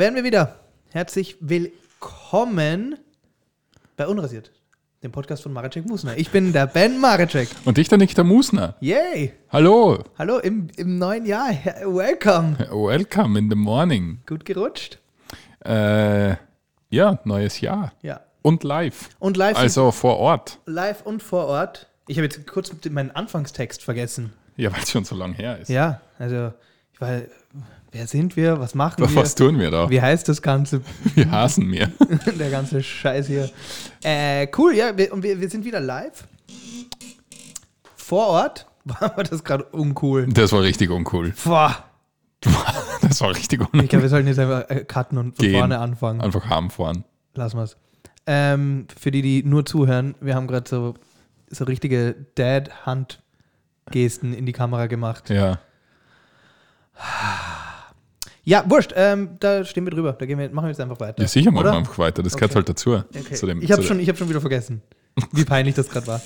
Wären wir wieder. Herzlich willkommen bei Unrasiert, dem Podcast von Maracek Musner. Ich bin der Ben Maracek. Und ich, der der Musner. Yay! Hallo. Hallo im, im neuen Jahr. Welcome. Welcome in the morning. Gut gerutscht? Äh, ja, neues Jahr. Ja. Und live. Und live, Also vor Ort. live und vor Ort. Ich habe jetzt kurz meinen Anfangstext vergessen. Ja, weil es schon so lange her ist. Ja, also, ich war, wer sind wir? Was machen wir? Was tun wir da? Wie heißt das Ganze? Wir hasen mir. Der ganze Scheiß hier. Äh, cool, ja, wir, und wir, wir sind wieder live. Vor Ort. War das gerade uncool? Das war richtig uncool. Boah. Das war richtig Ich uncool. glaube, wir sollten jetzt einfach äh, cutten und von Gehen. vorne anfangen. Einfach heimfahren. Lassen wir es. Ähm, für die, die nur zuhören, wir haben gerade so, so richtige Dad-Hand-Gesten in die Kamera gemacht. Ja. Ja, wurscht, ähm, da stehen wir drüber. Da gehen wir, machen wir jetzt einfach weiter. Ja, sicher machen wir einfach weiter. Das gehört Okay. halt dazu. Okay. Zu dem, ich habe schon, ich hab schon wieder vergessen, wie peinlich das gerade war.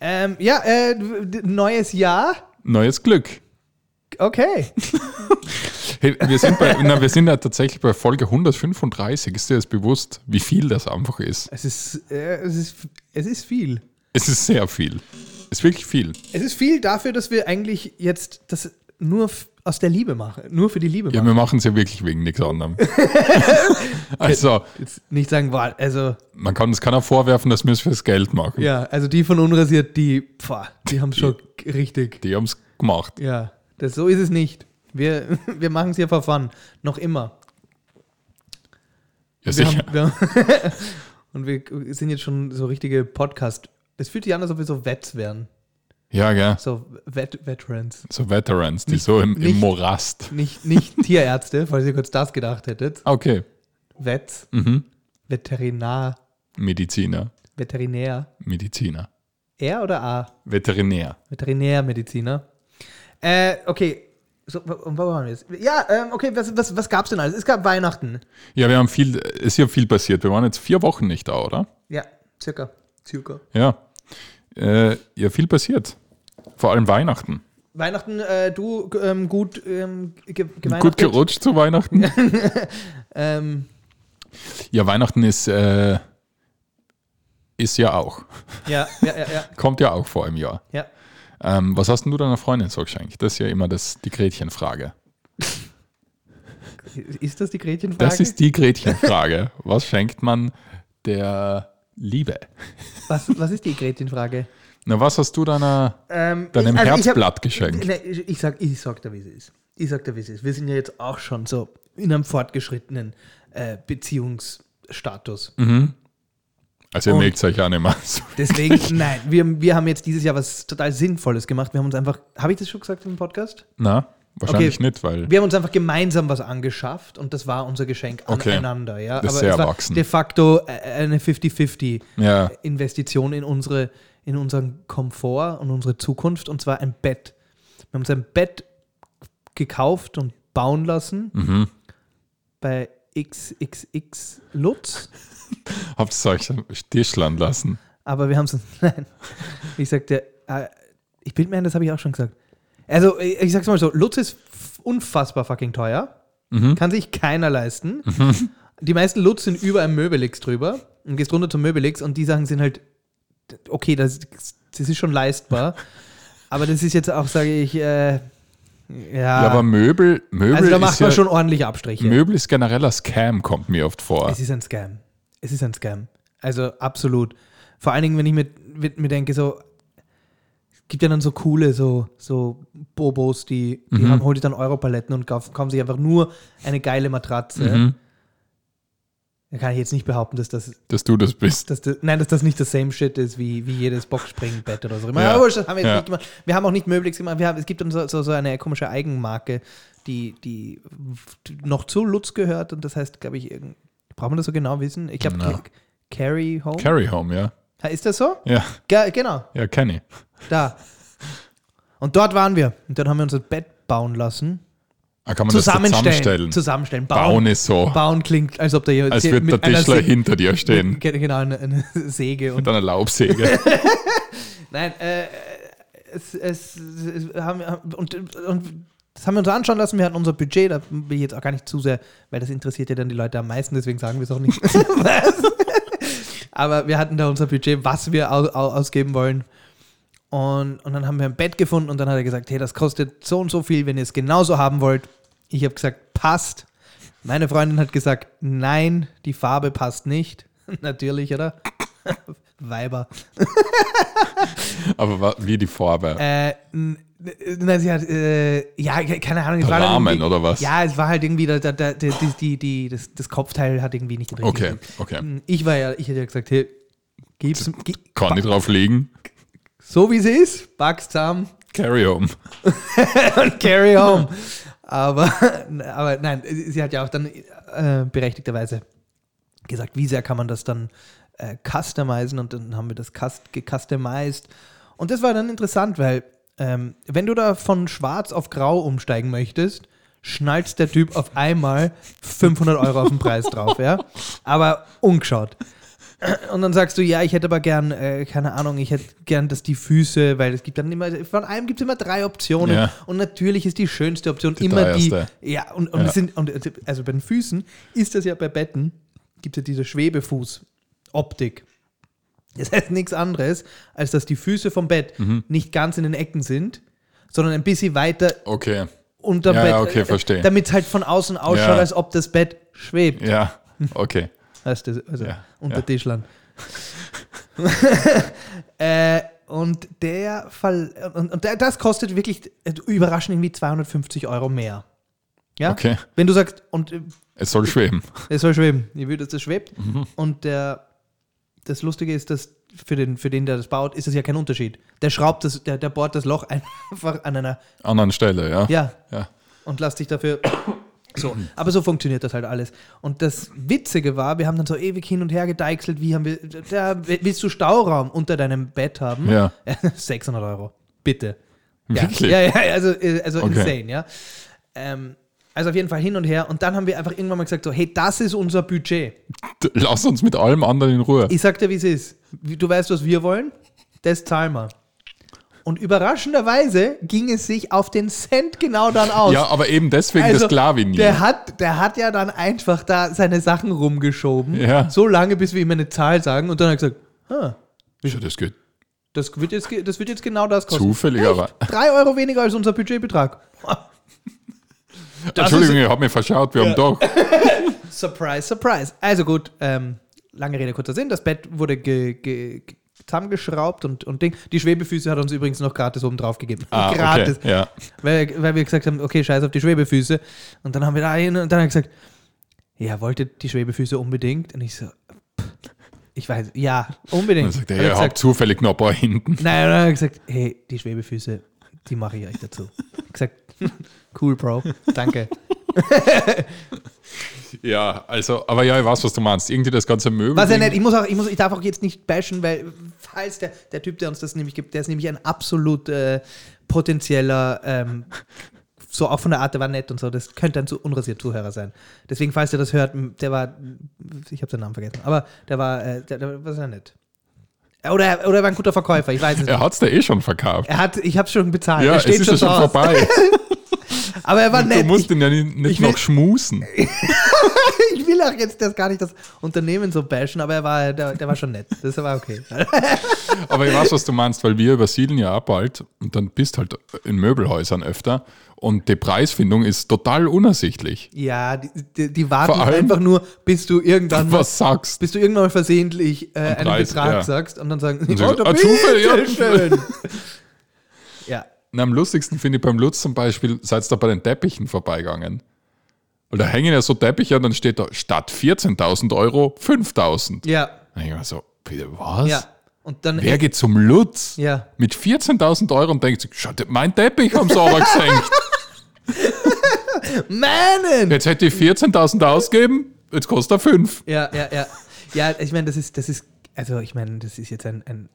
Ähm, ja, äh, neues Jahr. Neues Glück. Okay. Hey, wir sind, bei, na, wir sind ja tatsächlich bei Folge 135. Ist dir das bewusst, wie viel das einfach ist? Es ist, äh, es ist, es ist viel. Es ist sehr viel. Es ist wirklich viel. Es ist viel dafür, dass wir eigentlich jetzt das nur aus der Liebe machen. Nur für die Liebe Ja, machen. wir machen es ja wirklich wegen nichts anderem. also, Jetzt nicht sagen, boah, also, man kann es keiner vorwerfen, dass wir es fürs Geld machen. ja, also die von unrasiert, die, pfah, die haben schon richtig. Die haben es gemacht. Ja, das, so ist es nicht. Wir, wir machen es hier for fun. Noch immer. Ja, Wir sicher. haben, wir haben, und wir sind jetzt schon so richtige Podcast. Es fühlt sich an, als ob wir so Vets wären. Ja, gell. So Vet Veterans. So Veterans, die Nicht- so im, nicht- im Morast. Nicht, nicht Tierärzte, falls ihr kurz das gedacht hättet. Okay. Vets, Mhm. Veterinar, Mediziner. Veterinär. Mediziner. R oder A? Veterinär. Veterinärmediziner. Äh, okay. So, wo wo waren wir jetzt? Ja, ähm, okay, was, was, was gab es denn alles? Es gab Weihnachten. Ja, wir haben viel, es ist ja viel passiert. Wir waren jetzt vier Wochen nicht da, oder? Ja, circa. Circa. Ja. Äh, ja, viel passiert. Vor allem Weihnachten. Weihnachten, äh, du ähm, gut ähm, ge Gut gerutscht zu Weihnachten. Ähm, ja, Weihnachten ist, äh, ist ja auch. ja, ja, ja, ja. Kommt ja auch vor im Jahr. ja. Ähm, was hast denn du deiner Freundin so geschenkt? Das ist ja immer das, die Gretchenfrage. Ist das die Gretchenfrage? Das ist die Gretchenfrage. was schenkt man der Liebe? was, was ist die Gretchenfrage? Na, was hast du deiner, Ähm, deinem ich- also ich hab- Herzblatt geschenkt? Ne, ich, sag, ich sag dir, wie es ist. Ich sag dir, wie es ist. Wir sind ja jetzt auch schon so in einem fortgeschrittenen äh, Beziehungsstatus. Also ihr und- euch auch nicht mehr. So. Deswegen, nein, wir, wir haben jetzt dieses Jahr was total Sinnvolles gemacht. Wir haben uns einfach, habe ich das schon gesagt im Podcast? Na, wahrscheinlich Okay. nicht, weil Wir haben uns einfach gemeinsam was angeschafft und das war unser Geschenk Okay. aneinander. Ja? Das ist Aber sehr es war erwachsen. de facto äh, eine 50-50 ja, Investition in, unsere, in unseren Komfort und unsere Zukunft und zwar ein Bett. Wir haben uns ein Bett gekauft und bauen lassen mhm. bei XXX Lutz, habt ihr euch Tischlern lassen. aber wir haben es, nein, ich sagte, äh, ich bin mir ein, das habe ich auch schon gesagt. Also, ich, sag's mal so, Lutz ist unfassbar fucking teuer, Mhm. kann sich keiner leisten. Die meisten Lutz sind über einem Möbelix drüber und gehst runter zum Möbelix und die Sachen sind halt, okay, das, das ist schon leistbar, aber das ist jetzt auch, sage ich, äh, ja, Ja, aber Möbel, Möbel also da ist macht man ja, schon ordentliche Abstriche. Möbel ist generell ein Scam, kommt mir oft vor. Es ist ein Scam. Es ist ein Scam. Also absolut. Vor allen Dingen, wenn ich mir, mir denke, so, es gibt ja dann so coole, so, so Bobos, die, die Mhm. haben, holen sich dann Europaletten und kaufen, kaufen sich einfach nur eine geile Matratze. Mhm. Da kann ich jetzt nicht behaupten, dass das, Dass du das bist. dass das, nein, dass das nicht das same shit ist wie, wie jedes Boxspringbett oder so. Ja. wurscht, das haben wir, jetzt Ja. nicht gemacht. wir haben auch nicht Möblix gemacht. Wir haben, es gibt so, so, so eine komische Eigenmarke, die, die noch zu Lutz gehört und das heißt, glaube ich, braucht man das so genau wissen? Ich glaube. Ca- Carry Home. Carry Home, ja. Ist das so? Ja, Ge genau, ja, kenne ich. da. Und dort waren wir. Und dann haben wir unser Bett bauen lassen. Ah, kann man Zusammenstellen. das zusammenstellen? Zusammenstellen. Bauen ist so, Bauen klingt, als ob da jemand als würde der Tischler Säge- hinter dir stehen. Mit, genau, eine, eine Säge. Und, Mit einer Laubsäge. nein, äh, es, es, es haben, und, und Das haben wir uns anschauen lassen. Wir hatten unser Budget, da will ich jetzt auch gar nicht zu sehr, weil das interessiert ja dann die Leute am meisten, deswegen sagen wir es auch nicht. Aber wir hatten da unser Budget, was wir au au ausgeben wollen. Und, und dann haben wir ein Bett gefunden und dann hat er gesagt, hey, das kostet so und so viel, wenn ihr es genauso haben wollt. Ich habe gesagt, passt. Meine Freundin hat gesagt, nein, die Farbe passt nicht. Natürlich, oder? Weiber. Aber wie die Farbe? Äh, na, sie hat, äh, ja, keine Ahnung. Rahmen oder was? Ja, es war halt irgendwie, da, da, da, die, die, die, das, das Kopfteil hat irgendwie nicht den Okay, okay. Ich war ja, ich hätte ja gesagt, hey, gib's, gi- Kann nicht drauf liegen. So wie sie ist, back's zusammen Carry home. und carry home. aber, aber nein, sie hat ja auch dann äh, berechtigterweise gesagt, wie sehr kann man das dann äh, customizen und dann haben wir das cust gecustomized. Und das war dann interessant, weil ähm, wenn du da von schwarz auf grau umsteigen möchtest, schnallt der Typ auf einmal 500 Euro auf den Preis drauf, ja? Aber ungeschaut. Und dann sagst du, ja, ich hätte aber gern, äh, keine Ahnung, ich hätte gern, dass die Füße, weil es gibt dann immer, von einem gibt es immer drei Optionen. Ja. Und natürlich ist die schönste Option Die immer die. teuerste. Ja, und, und, Ja. Es sind, und also bei den Füßen ist das ja bei Betten, gibt es ja diese Schwebefuß-Optik. Das heißt nichts anderes, als dass die Füße vom Bett Mhm. nicht ganz in den Ecken sind, sondern ein bisschen weiter Okay. unterm Ja, Bett. okay, verstehe. Damit es halt von außen ausschaut, Ja. als ob das Bett schwebt. Ja, okay. Weißt du, also Ja, unter ja. Tischlern. äh, und der Fall, und, und der, das kostet wirklich überraschend irgendwie 250 Euro mehr. Ja? Okay. Wenn du sagst, und äh, Es soll schweben. es soll schweben, ich will, dass das schwebt. Mhm. Und der, das Lustige ist, dass für den, für den, der das baut, ist das ja kein Unterschied. Der schraubt das, der, der bohrt das Loch einfach an einer, Anderen Stelle, ja. ja, Ja. und lass dich dafür. So, aber so funktioniert das halt alles. Und das Witzige war, wir haben dann so ewig hin und her gedeichselt, wie haben wir, da, willst du Stauraum unter deinem Bett haben? Ja. 600 Euro, bitte. Ja, Wirklich? ja, ja also, also Okay. insane, ja. Ähm, also auf jeden Fall hin und her. Und dann haben wir einfach irgendwann mal gesagt, so, hey, das ist unser Budget. Lass uns mit allem anderen in Ruhe. Ich sag dir, wie es ist. Du weißt, was wir wollen? Das zahlen wir. Und überraschenderweise ging es sich auf den Cent genau dann aus. Ja, aber eben deswegen Also, das Sklavin. Der hat, der hat ja dann einfach da seine Sachen rumgeschoben. Ja. So lange, bis wir ihm eine Zahl sagen. Und dann hat er gesagt, ah, Ja, das geht das wird jetzt, das wird jetzt genau das kosten. zufällig, aber. Drei Euro weniger als unser Budgetbetrag. Das Entschuldigung, ist- ich habe mich verschaut, wir haben doch. Surprise, surprise. Also gut, ähm, lange Rede, kurzer Sinn. Das Bett wurde ge, ge- zusammengeschraubt und, und Ding. Die Schwebefüße hat uns übrigens noch gratis oben drauf gegeben. Ah, gratis. okay. Ja. Weil, weil wir gesagt haben, okay, scheiß auf die Schwebefüße. Und dann haben wir da hin und dann hat er gesagt, ja, wolltet die Schwebefüße unbedingt? Und ich so, ich weiß, ja, unbedingt. Dann sagt er, gesagt, habt zufällig noch ein paar hinten. Nein, und dann hat er gesagt, hey, die Schwebefüße, die mache ich euch dazu. Ich gesagt, cool, Bro, danke. Ja, also, aber ja, ich weiß, was du meinst. Irgendwie das ganze Möbel. Was ja nicht, ich muss auch, ich muss, ich darf auch jetzt nicht bashen, weil falls der, der Typ, der uns das nämlich gibt, der ist nämlich ein absolut äh, potenzieller, ähm, so auch von der Art, der war nett und so, das könnte ein zu unrasiert Zuhörer sein. Deswegen, falls der das hört, der war, ich habe seinen Namen vergessen, aber der war, äh, der, der war sehr nett. Oder, er- oder er war ein guter Verkäufer, ich weiß es nicht. Er hat es da eh schon verkauft. Er hat, ich habe es schon bezahlt, Ja, er es steht ist schon, schon vorbei. Aber er war Du nett. musst ich, ihn ja nicht, nicht ich will- noch schmusen. ich will auch jetzt das gar nicht das Unternehmen so bashen, aber er war, der, der war schon nett. Das war okay. Aber ich weiß, was du meinst, weil wir übersiedeln ja auch bald und dann bist halt in Möbelhäusern öfter und die Preisfindung ist total unersichtlich. Ja, die, die, die warten allem- einfach nur, bis du irgendwann mal, Was sagst bis du irgendwann mal versehentlich äh, einen Preis, Betrag ja. sagst und dann sagen, sie oh, da ah, Zufall, ja. schön. Na, am lustigsten finde ich beim Lutz zum Beispiel, seid ihr da bei den Teppichen vorbeigegangen. Weil da hängen ja so Teppiche und dann steht da statt 14.000 Euro 5.000. ja, Dann ich mir so, bitte was? ja. Und dann, Wer geht zum Lutz ja, mit 14.000 Euro und denkt sich, schau, mein Teppich haben sie aber gesenkt. Mannen! Jetzt hätte ich 14.000 ausgeben, jetzt kostet er 5. Ja, ja, ja. Ja, ich meine, das ist, das ist, also ich meine, das ist jetzt ein, ein,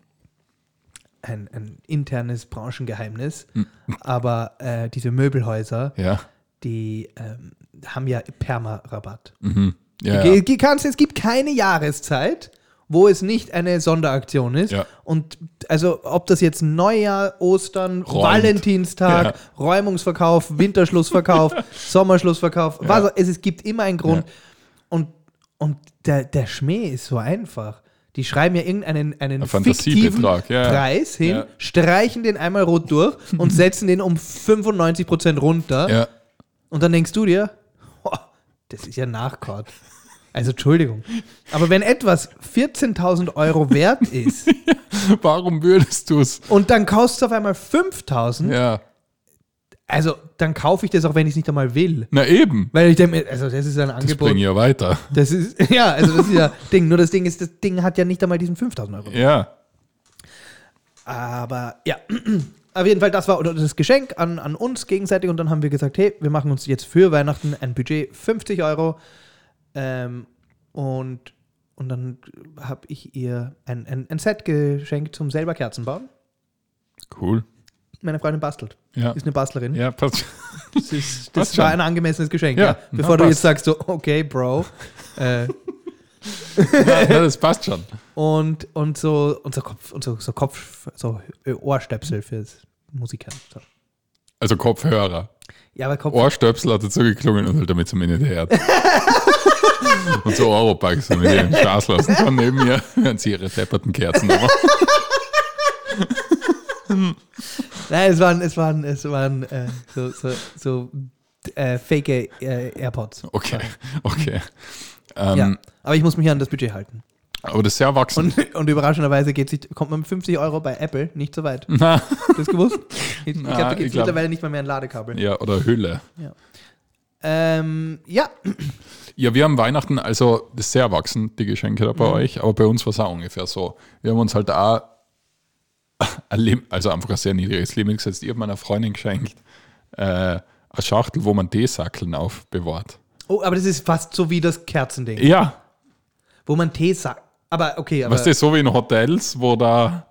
ein, ein internes Branchengeheimnis, aber äh, diese Möbelhäuser, Ja. die ähm, haben ja Perma-Rabatt. Mhm. Ja, Ge- ja. kannst, es gibt keine Jahreszeit wo es nicht eine Sonderaktion ist. Ja. Und also ob das jetzt Neujahr, Ostern, Räumt. Valentinstag, Ja. Räumungsverkauf, Winterschlussverkauf, Sommerschlussverkauf, was, auch- es, es gibt immer einen Grund. Und, und der, der Schmäh ist so einfach. Die schreiben ja irgendeinen einen Ein fiktiven ja. Preis hin, Ja. streichen den einmal rot durch und setzen den um 95% runter. Ja. Und dann denkst du dir, "Boah, das ist ja Nachkaut. Also Entschuldigung. Aber wenn etwas 14.000 Euro wert ist Warum würdest du es? und dann kaufst du auf einmal 5.000, Ja. Also dann kaufe ich das auch, wenn ich es nicht einmal will. Na eben. Weil ich denke, also das ist ein Das Angebot. bringt ja weiter. Das ist, ja, also das ist ja Ding. Nur das Ding ist, das Ding hat ja nicht einmal diesen 5.000 Euro. Ja. Aber ja, auf jeden Fall, das war das Geschenk an, an uns gegenseitig und dann haben wir gesagt, hey, wir machen uns jetzt für Weihnachten ein Budget 50 Euro ähm, und, und dann habe ich ihr ein, ein, ein Set geschenkt zum selber Kerzen bauen. Cool. Meine Freundin bastelt. Ja. Ist eine Bastlerin. Ja, passt. Das, ist, Passt das war schon. ein angemessenes Geschenk. Ja, Ja. na, Bevor du passt. jetzt sagst, so, okay, Bro. äh, ja, das passt schon. und, und so, und so Kopf, und so, so Kopf, so Ohrstöpsel fürs Musikern. So. Also Kopfhörer. Ja, aber Kopf, Ohrstöpsel hat dazu geklungen und halt damit zum nicht hört. und so Eurobugs, damit ich den Spaß lassen kann neben mir, während sie ihre depperten Kerzen. Nein, es waren, es waren, es waren äh, so, so, so äh, fake äh, AirPods. Okay, okay. Ähm, Ja. Aber ich muss mich an das Budget halten. Aber das ist sehr erwachsen. Und, und überraschenderweise sich, kommt man mit 50 Euro bei Apple nicht so weit. Na, Hast du das gewusst? Ich, ich glaube, da gibt es mittlerweile nicht mal mehr ein Ladekabel. ja, oder Hülle. Ähm, ja, Ja, wir haben Weihnachten, also das ist sehr erwachsen, die Geschenke da bei Mhm. euch, aber bei uns war es auch ungefähr so. Wir haben uns halt auch, also einfach ein sehr niedriges Limit gesetzt. Ich habe meiner Freundin geschenkt äh, eine Schachtel, wo man Teesackeln aufbewahrt. oh, aber das ist fast so wie das Kerzending, Ja, wo man Tee sagt. Aber okay, aber weißt du, so wie in Hotels, wo da,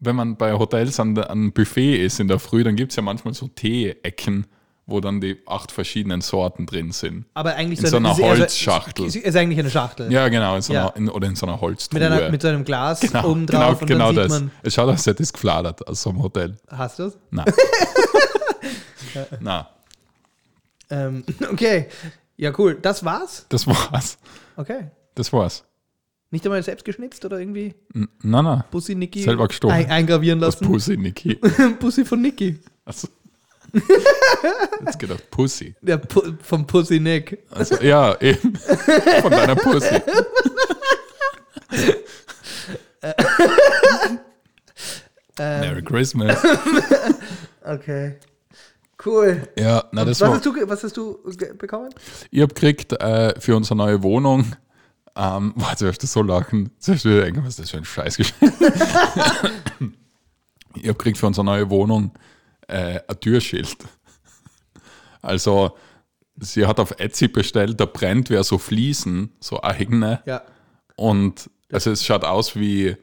wenn man bei Hotels an, an Buffet ist in der Früh, dann gibt es ja manchmal so Tee-Ecken, wo dann die acht verschiedenen Sorten drin sind. aber eigentlich in so einer ist eher Holzschachtel. Ist, ist eigentlich eine Schachtel. Ja, genau, in so Ja. einer, in, oder in so einer Holztruhe. Mit, einer, mit so einem Glas Genau, oben genau, drauf und genau dann sieht das. man. Es schaut aus, als hätte es gefladert aus so einem Hotel. Hast du es? Nein. Nein, Ähm, okay. Ja, cool. Das war's? das war's. Okay. Das war's. Nicht einmal selbst geschnitzt oder irgendwie N- Nein, nein. Bussi Niki Selber gestohlen. ein, eingravieren Das lassen? Pussy, Niki. Bussi von Niki. Also, jetzt gedacht, Pussy. Der Pu vom Pussy Nick. Also, ja, eben. Von deiner Pussy. Merry Christmas. Okay. Cool. Ja, na, das was, war. hast du, was hast du bekommen? Ich habe gekriegt äh, für unsere neue Wohnung. Ähm, boah, zuerst das so lachen. Wieder denken, was ist das für ein Scheißgeschenk. ich habe gekriegt für unsere neue Wohnung äh, ein Türschild. Also, sie hat auf Etsy bestellt, da brennt wer so Fliesen, so eigene. Ja. Und also es schaut aus wie,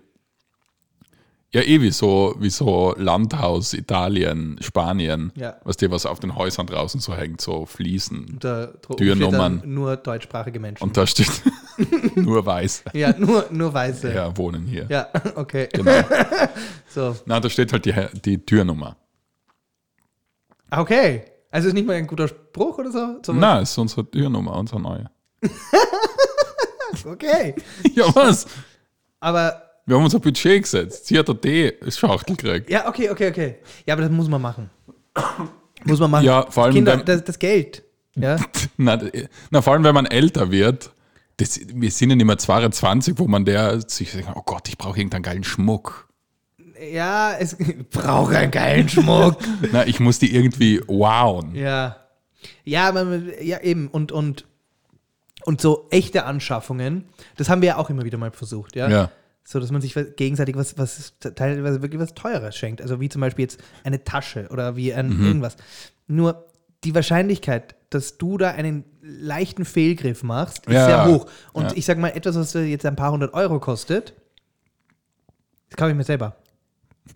ja eh wie so, wie so Landhaus, Italien, Spanien. Ja. Was dir was auf den Häusern draußen so hängt, so Fliesen. Da Türnummern. Nur deutschsprachige Menschen. Und da steht nur weiß. ja, nur, nur Weiße. Ja, wohnen hier. Ja, okay. Genau. So. Na, da steht halt die, die Türnummer. Okay. Also ist nicht mal ein guter Spruch oder so? so Na, ist unsere Türnummer, unsere neue. Okay. Ja, was? Aber Wir haben unser Budget gesetzt. Sie hat eine D-Schachtel gekriegt. ja, okay, okay, okay. Ja, aber das muss man machen. Muss man machen. Ja, vor allem, Kinder, das, das Geld. Ja. Na, na, vor allem, wenn man älter wird. Das, wir sind ja nicht mehr 22, wo man der sich sagt, oh Gott, ich brauche irgendeinen geilen Schmuck. Ja, es braucht einen geilen Schmuck. Na, ich muss die irgendwie wowen. ja. Ja, aber ja, eben. Und, und, und so echte Anschaffungen, das haben wir ja auch immer wieder mal versucht, ja. Ja. So, dass man sich gegenseitig was, was teilweise wirklich was Teures schenkt. Also wie zum Beispiel jetzt eine Tasche oder wie ein Mhm. irgendwas. Nur die Wahrscheinlichkeit, dass du da einen leichten Fehlgriff machst, ist Ja, sehr hoch. Und ja. ich sag mal, etwas, was jetzt ein paar hundert Euro kostet, das kaufe ich mir selber.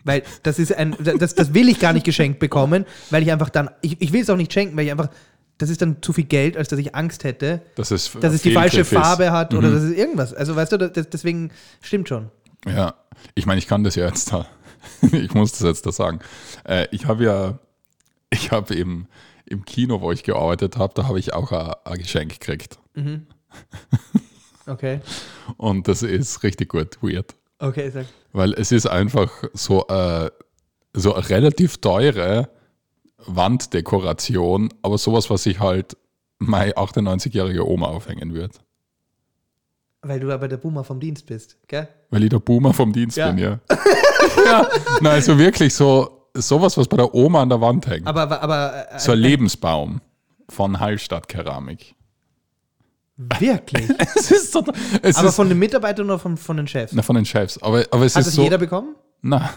Weil das ist ein, das, das will ich gar nicht geschenkt bekommen, weil ich einfach dann, ich, ich will es auch nicht schenken, weil ich einfach das ist dann zu viel Geld, als dass ich Angst hätte, Das ist dass es die falsche ist. Farbe hat oder Mhm. dass es irgendwas. Also weißt du, das, deswegen stimmt schon. Ja, ich meine, ich kann das ja jetzt da. Ich muss das jetzt da sagen. Äh, ich habe ja, ich habe eben im Kino, wo ich gearbeitet habe, da habe ich auch ein, ein Geschenk gekriegt. Okay. Und das ist richtig gut, weird. Okay, sag. Weil es ist einfach so, äh, so eine relativ teure Wanddekoration, aber sowas, was ich halt meine 98-jährige Oma aufhängen wird. Weil du aber der Boomer vom Dienst bist, gell? Weil ich der Boomer vom Dienst Ja. bin, ja. ja, nein, also wirklich so, sowas, was bei der Oma an der Wand hängt. Aber, aber, aber äh, so ein Lebensbaum von Hallstatt Keramik. Wirklich? Es ist so, es aber ist, von den Mitarbeitern oder von, von den Chefs? na, von den Chefs. Aber, aber es Hat ist das so, jeder bekommen? na,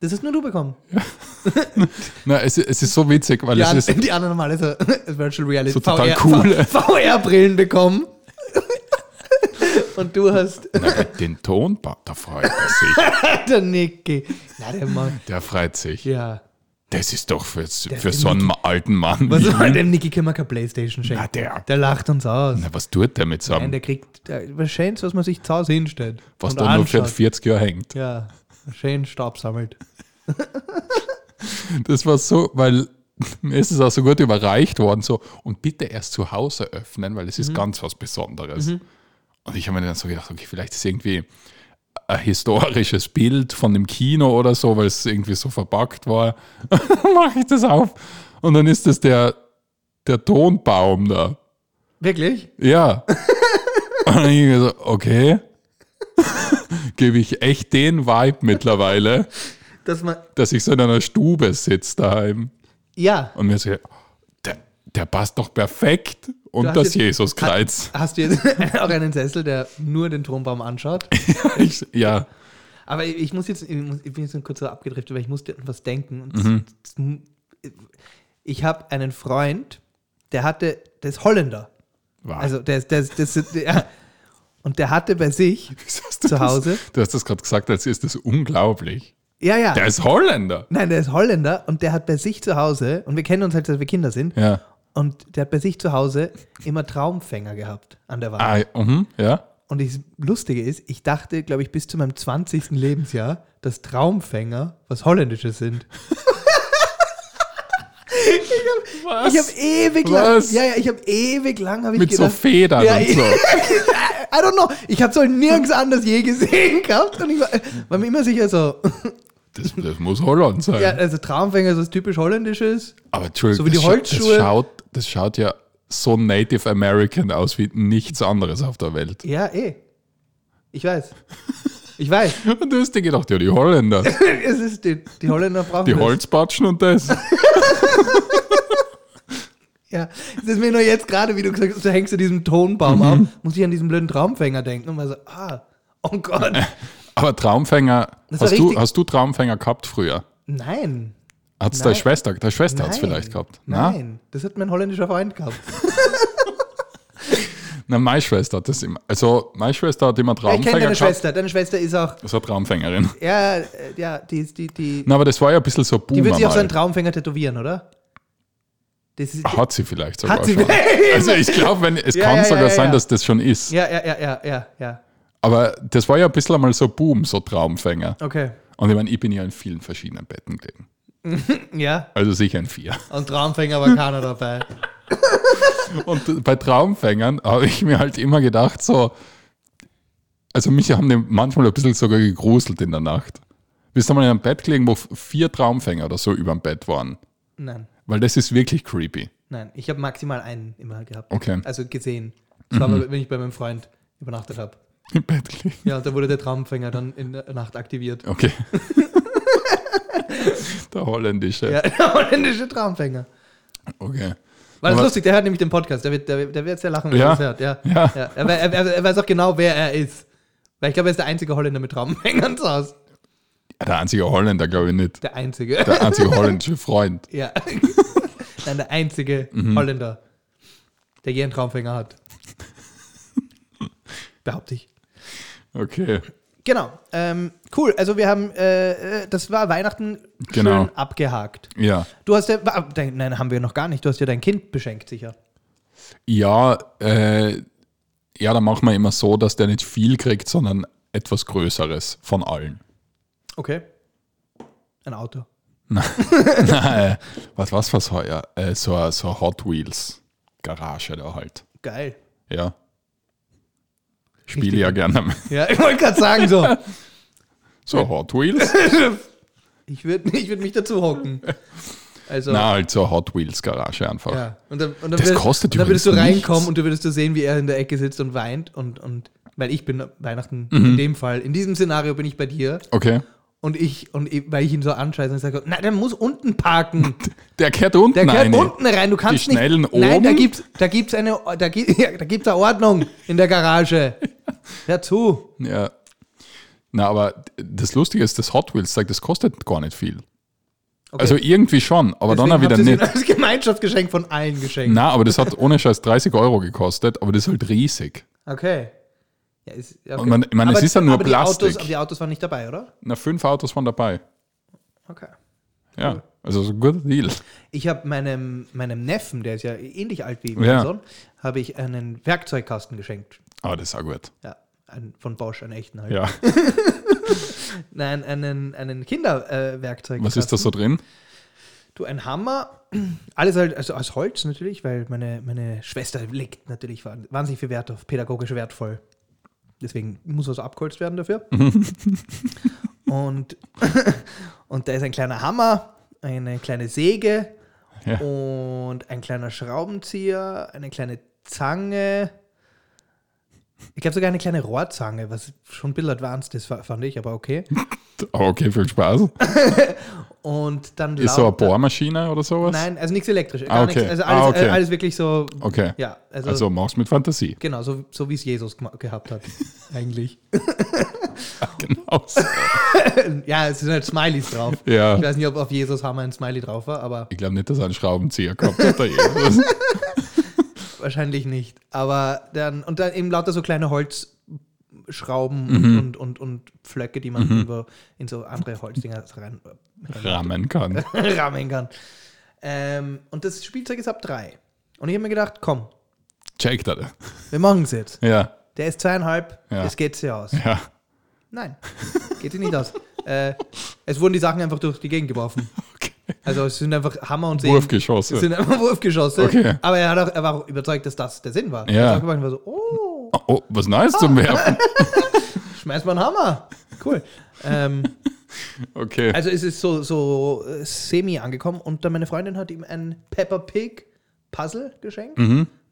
Das ist nur du bekommen. na, es, es ist so witzig, weil Die, es an, ist, die anderen haben alle so Virtual Reality So total VR coole. VR-Brillen bekommen. Und du hast na, den Tonbau, da freut er sich. der Niki. Na, der Mann. Der freut sich. Ja. Das ist doch für, für so einen alten Mann. Was soll dem Niki können wir keine Playstation schenken? Na, der. Der lacht uns aus. Na, was tut der mit so Nein, einem, der kriegt der, was Schönes, was man sich zu Hause hinstellt. was da nur für anschaut. 40 Jahre hängt? Ja, schön Staub sammelt. Das war so, weil mir ist es auch so gut überreicht worden, so, und bitte erst zu Hause öffnen, weil es Mhm. ist ganz was Besonderes. Und ich habe mir dann so gedacht, okay, vielleicht ist irgendwie ein historisches Bild von dem Kino oder so, weil es irgendwie so verpackt war. Mache ich das auf. Und dann ist das der, der Tonbaum da. Wirklich? Ja. Und dann ich so, okay. Gebe ich echt den Vibe mittlerweile, Dass man. dass ich so in einer Stube sitze daheim. Ja. Und mir so, der, der passt doch perfekt. Und hast das Jesuskreuz. Hast du jetzt auch einen Sessel, der nur den Thronbaum anschaut? Ich, ja, Aber ich muss jetzt, ich, muss, ich bin jetzt kurz so abgedriftet, weil ich musste an was denken. Und Mhm. das, das, ich habe einen Freund, der hatte, der ist Holländer. war. Also der ist, der ist, der ist, der, und der hatte bei sich hast zu das- Hause. Du hast das gerade gesagt, als ist das unglaublich. Ja, ja. Der ist Holländer. Nein, der ist Holländer und der hat bei sich zu Hause, und wir kennen uns halt, seit wir Kinder sind, Ja. Und der hat bei sich zu Hause immer Traumfänger gehabt an der Wand. Ah, mhm, ja. Und das Lustige ist, ich dachte, glaube ich, bis zu meinem 20. Lebensjahr, dass Traumfänger was Holländisches sind. Was? Ich habe ewig lang, Was? ja, ja, ich habe ewig lang, habe ich Mit so gedacht, Federn Ja, und so. I don't know, ich habe so nirgends anders je gesehen gehabt und ich war, war mir immer sicher so, Das, das muss Holland sein. ja, also Traumfänger ist was typisch Holländisches. Aber Entschuldigung, So wie die Holzschuhe. Das schaut, das schaut ja so Native American aus wie nichts anderes auf der Welt. Ja, eh. Ich weiß. Ich weiß. Und du hast dir gedacht, ja, die Holländer, es ist die, die Holländer brauchen die das. Holzbatschen und das. Ja, es ist mir nur jetzt gerade, wie du gesagt hast, du hängst du diesen Tonbaum auf, muss ich an diesen blöden Traumfänger denken und mal so, ah, oh Gott. Aber Traumfänger, hast du, hast du Traumfänger gehabt früher? Nein. Hat es deine Schwester, deine Schwester hat es vielleicht gehabt? Na? Nein, das hat mein holländischer Freund gehabt. Na, meine Schwester hat das immer. Also, meine Schwester hat immer Ja, ich kenne Traumfänger deine gehabt. Schwester. Deine Schwester ist auch, Das war Traumfängerin. ja, äh, ja, die ist, die, die, Na, aber das war ja ein bisschen so Boomer die wird sich auch so einen Traumfänger tätowieren, oder? Das ist, Hat sie vielleicht sogar Hat sie schon. Also ich glaube, wenn es Ja, kann ja, sogar ja, sein, dass das schon ist. ja, ja, ja, ja, ja, ja. Aber das war ja ein bisschen mal so Boom, so Traumfänger. Okay. Und ich meine, ich bin ja in vielen verschiedenen Betten gelegen. Ja, Also sicher in vier. und Traumfänger war keiner dabei. Und bei Traumfängern habe ich mir halt immer gedacht, so, also mich haben die manchmal ein bisschen sogar gegruselt in der Nacht. Bist du mal in einem Bett gelegen, wo vier Traumfänger oder so über dem Bett waren? Nein, Weil das ist wirklich creepy. nein. Ich habe maximal einen immer gehabt. Okay. Also gesehen. Das war, aber, wenn ich bei meinem Freund übernachtet habe. Im Bett gelegen. Ja, da wurde der Traumfänger dann in der Nacht aktiviert. Okay. der holländische. Ja, der holländische Traumfänger. Okay. War das Aber- lustig, der hört nämlich den Podcast. Der wird, der, der wird sehr lachen, wenn Ja. er das hört. Ja. Ja. Ja. Er, er, er, er weiß auch genau, wer er ist. Weil ich glaube, er ist der einzige Holländer mit Traumfängern zu Hause. Der einzige Holländer, glaube ich nicht. Der einzige. Der einzige holländische Freund. ja. Nein, der einzige Mhm. Holländer, der je einen Traumfänger hat. Behaupte ich. Okay. Genau. Ähm, cool. Also wir haben, äh, äh, das war Weihnachten Genau. schön abgehakt. Ja. Du hast ja, nein, haben wir noch gar nicht. Du hast ja dein Kind beschenkt, sicher. Ja, äh, ja, da machen wir immer so, dass der nicht viel kriegt, sondern etwas Größeres von allen. Okay. Ein Auto. Nein, äh, was, was war's heuer? Äh, so, so eine Hot Wheels Garage da halt. Geil. Ja. Spiele ja gerne. Ja, ich wollte gerade sagen so. So Hot Wheels? Ich würde ich würd mich dazu hocken. Also, Na, halt so Hot Wheels Garage einfach. ja. Und dann, und dann Das würd- kostet und dann würdest du reinkommen nichts. und du würdest du sehen, wie er in der Ecke sitzt und weint. Und, und weil ich bin Weihnachten Mhm. in dem Fall, in diesem Szenario bin ich bei dir. Okay. Und ich, und ich, weil ich ihn so anscheiße und sage, nein, der muss unten parken. Der kehrt unten Der gehört rein. unten rein. Du kannst Die Schnellen nicht. Nein, oben? da gibt's, da gibt's eine, da gibt, ja, da gibt's eine Ordnung in der Garage. Hör zu. Ja. Na, aber das Lustige ist, das Hot Wheels Zeug, das kostet gar nicht viel. Okay. Also irgendwie schon, aber dann auch Deswegen wieder habt ihr nicht. sie als Gemeinschaftsgeschenk von allen geschenkt. Na, aber das hat ohne Scheiß 30 Euro gekostet, aber das ist halt riesig. Okay. Ja, ist, okay. Und man- ich meine, es ist ja nur aber Die Plastik. Autos, aber die Autos waren nicht dabei, oder? Na, fünf Autos waren dabei. Okay. Ja, also so ein guter Deal. Ich habe meinem, meinem Neffen, der ist ja ähnlich alt wie mein Ja. Sohn, habe ich einen Werkzeugkasten geschenkt. Aber das ist auch gut. Ja, ein, von Bosch, einen echten halt. Ja. Nein, einen, einen Kinderwerkzeugkasten. Äh. Was ist da so drin? Du, ein Hammer, alles halt, also aus Holz natürlich, weil meine, meine Schwester legt natürlich wahn- wahnsinnig viel Wert auf pädagogisch wertvoll. Deswegen muss was abgeholzt werden dafür. und, und da ist ein kleiner Hammer, eine kleine Säge Ja. und ein kleiner Schraubenzieher, eine kleine Zange. Ich glaube sogar eine kleine Rohrzange, was schon ein bisschen advanced ist, fa- fand ich, aber okay. Okay, viel Spaß. Und dann Ist so eine Bohrmaschine oder sowas? Nein, also nichts elektrisch. Ah, okay. nichts. Also Ah, alles, okay. äh, alles wirklich so. Okay. Ja, also, Also mach's mit Fantasie. genau, so, so wie es Jesus gehabt hat. eigentlich. Genau. so. ja, es sind halt Smileys drauf. Ja. Ich weiß nicht, ob auf Jesus Hammer ein Smiley drauf war, aber Ich glaube nicht, dass er einen Schraubenzieher gehabt hat. Der Jesus. Wahrscheinlich nicht. Aber dann, und dann eben lauter so kleine Holzschrauben Mhm. und, und, und Pflöcke, die man irgendwo in so andere Holzdinger rein, Rammen kann. rammen kann. Ähm, und das Spielzeug ist ab drei. Und ich habe mir gedacht, komm, Check das. wir machen es jetzt. Ja. Der ist zweieinhalb, Ja. das geht sich aus. Ja. Nein, geht sich nicht aus. äh, es wurden die Sachen einfach durch die Gegend geworfen. Okay. Also es sind einfach Hammer und Sägen. Wurfgeschosse. Es sind einfach Wurfgeschosse. Okay. Aber er, hat auch, er war auch überzeugt, dass das der Sinn war. Ja. Er war so, oh, Oh, was Neues zum Werfen. schmeiß mal einen Hammer. Cool. ähm, Okay. also es ist so, so äh, semi angekommen und dann meine Freundin hat ihm ein Pepper Pig Puzzle geschenkt.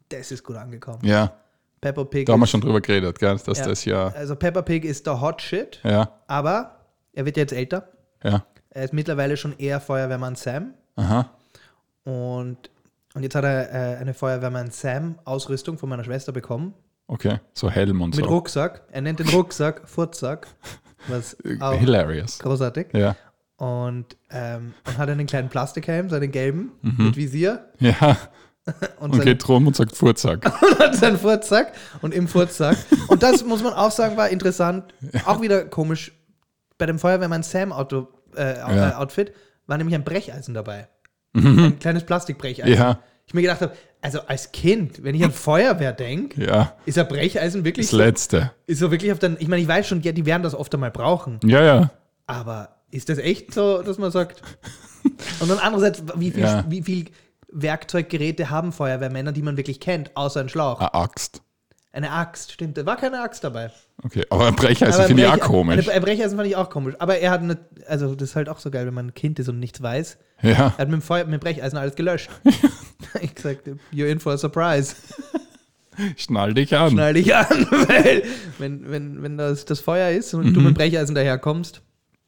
Das ist gut angekommen. Mhm. Ja, Pepper Pig da haben wir schon drüber geredet, gell? dass ja, das ja. Also Pepper Pig ist der Hot Shit, Ja, aber er wird jetzt älter. ja. Er ist mittlerweile schon eher Feuerwehrmann Sam. Aha. Und, und jetzt hat er äh, eine Feuerwehrmann Sam-Ausrüstung von meiner Schwester bekommen. Okay. So Helm und Mit so. Rucksack. Er nennt den Rucksack Furzsack. Was auch Hilarious. großartig. Ja. Und, ähm, und hat einen kleinen Plastikhelm, seinen gelben, Mhm. mit Visier. Ja. Und, Und geht rum und sagt Furzack. und hat seinen Furzsack. Und im Furzsack. Und das muss man auch sagen, war interessant. Auch wieder komisch. Bei dem Feuerwehrmann Sam-Auto, äh, Ja. äh, Outfit war nämlich ein Brecheisen dabei. Ein kleines Plastikbrecheisen. Mhm. Ja. Ich mir gedacht habe, also als Kind, wenn ich an Feuerwehr denke, Ja. ist ein Brecheisen wirklich Das so, Letzte. ist so wirklich auf den, ich meine, ich weiß schon, ja, die werden das oft einmal brauchen, Ja, ja. aber ist das echt so, dass man sagt? Und dann andererseits, wie viel, Ja. wie viel Werkzeuggeräte haben Feuerwehrmänner, die man wirklich kennt, außer ein Schlauch? Eine Axt. Eine Axt, stimmt, da war keine Axt dabei. Okay. Aber ein Brecheisen finde ich auch komisch. Ein Brecheisen fand ich auch komisch. Aber er hat, eine, also das ist halt auch so geil, wenn man ein Kind ist und nichts weiß. Ja. Er hat mit dem, Feuer, mit dem Brecheisen alles gelöscht. ich gesagt, you're in for a surprise. Schnall dich an. Schnall dich an, weil wenn, wenn, wenn das, das Feuer ist und du mit dem Brecheisen daherkommst,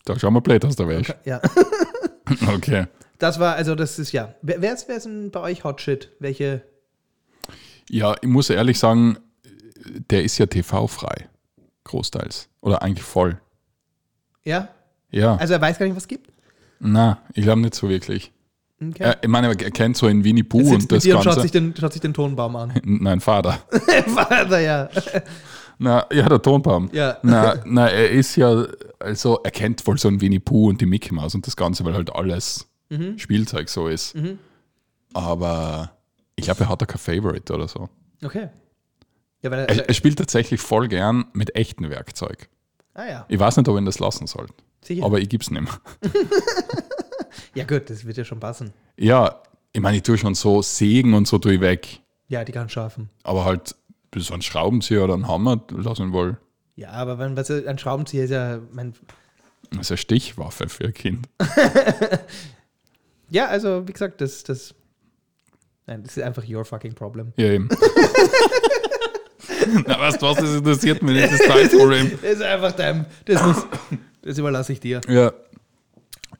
Da schauen wir blöd aus der Wäsche. ja. Okay. Das war, also das ist ja. Wer, wer ist, wer ist denn bei euch Hot Shit? Welche? Ja, ich muss ehrlich sagen, der ist ja TV-frei. Großteils. Oder eigentlich voll. Ja? Ja. Also er weiß gar nicht, was es gibt? Na, ich glaube nicht so wirklich. Okay. Er, ich meine, er kennt so in Winnie Pooh und das dir und schaut Ganze. sich, den, schaut sich den Tonbaum an. Nein, Vater. Vater, ja. Na, ja, der Tonbaum. Ja. Na, na, er ist ja, also er kennt wohl so ein Winnie Pooh und die Mickey Mouse und das Ganze, weil halt alles Mhm. Spielzeug so ist. Aber ich glaube, er hat da kein Favorite oder so. Okay. Ja, weil Er, er spielt tatsächlich voll gern mit echtem Werkzeug. ah ja, Ich weiß nicht, ob ich ihn das lassen soll. sicher. Aber ich gib's nicht mehr. ja gut, das wird ja schon passen. Ja, ich meine, ich tue schon so Sägen und so tue ich weg. Ja, die kann schaffen. Aber halt so ein Schraubenzieher oder ein Hammer lassen wohl. Ja, aber wenn was ein Schraubenzieher ist ja, mein, Das ist eine Stichwaffe für ein Kind. ja, also wie gesagt, das, das, nein, das ist einfach your fucking problem. Ja, eben. Na, du was, das interessiert mich nicht, das Teilproblem. Das ist einfach dein, das muss, das überlasse ich dir. Ja.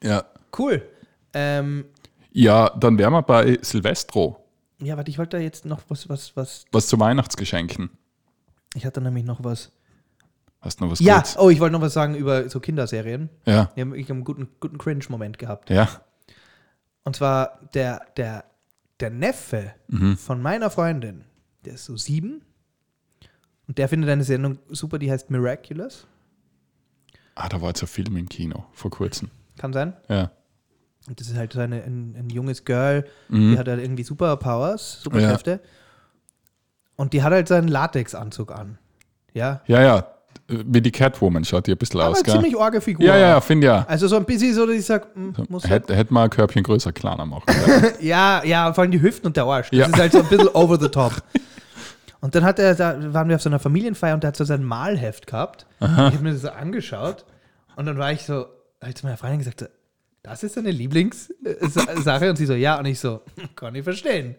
Ja. Cool. Ähm, Ja, dann wären wir bei Silvestro. ja, warte, ich wollte da jetzt noch was, was, was, Was zu Weihnachtsgeschenken. ich hatte nämlich noch was. Hast du noch was Ja, Gutes? oh, ich wollte noch was sagen über so Kinderserien. Ja. Ich habe hab einen guten, guten Cringe-Moment gehabt. Ja. Und zwar der, der, der Neffe Mhm. von meiner Freundin, der ist so sieben. Und der findet eine Sendung super, die heißt Miraculous. Ah, da war jetzt ein Film im Kino vor kurzem. Kann sein. Ja. Und das ist halt so eine, ein, ein junges Girl, Mhm. die hat halt irgendwie Superpowers, Superkräfte. Und die hat halt so einen Latexanzug an. Ja. Ja, ja. Wie die Catwoman schaut die ein bisschen Aber aus, gell? ziemlich orge Figur. Ja, ja, ja, finde ja. Also so ein bisschen so, dass ich sage, muss halt, Hätte hätte mal ein Körbchen größer, kleiner machen. können. ja, ja, vor allem die Hüften und der Arsch. Das Ja. ist halt so ein bisschen over the top. Und dann hat er, da waren wir auf so einer Familienfeier und der hat so sein Malheft gehabt. Ich habe mir das so angeschaut und dann war ich so, habe ich zu meiner Freundin gesagt, das ist deine Lieblingssache? Und sie so, ja. Und ich so, kann ich verstehen.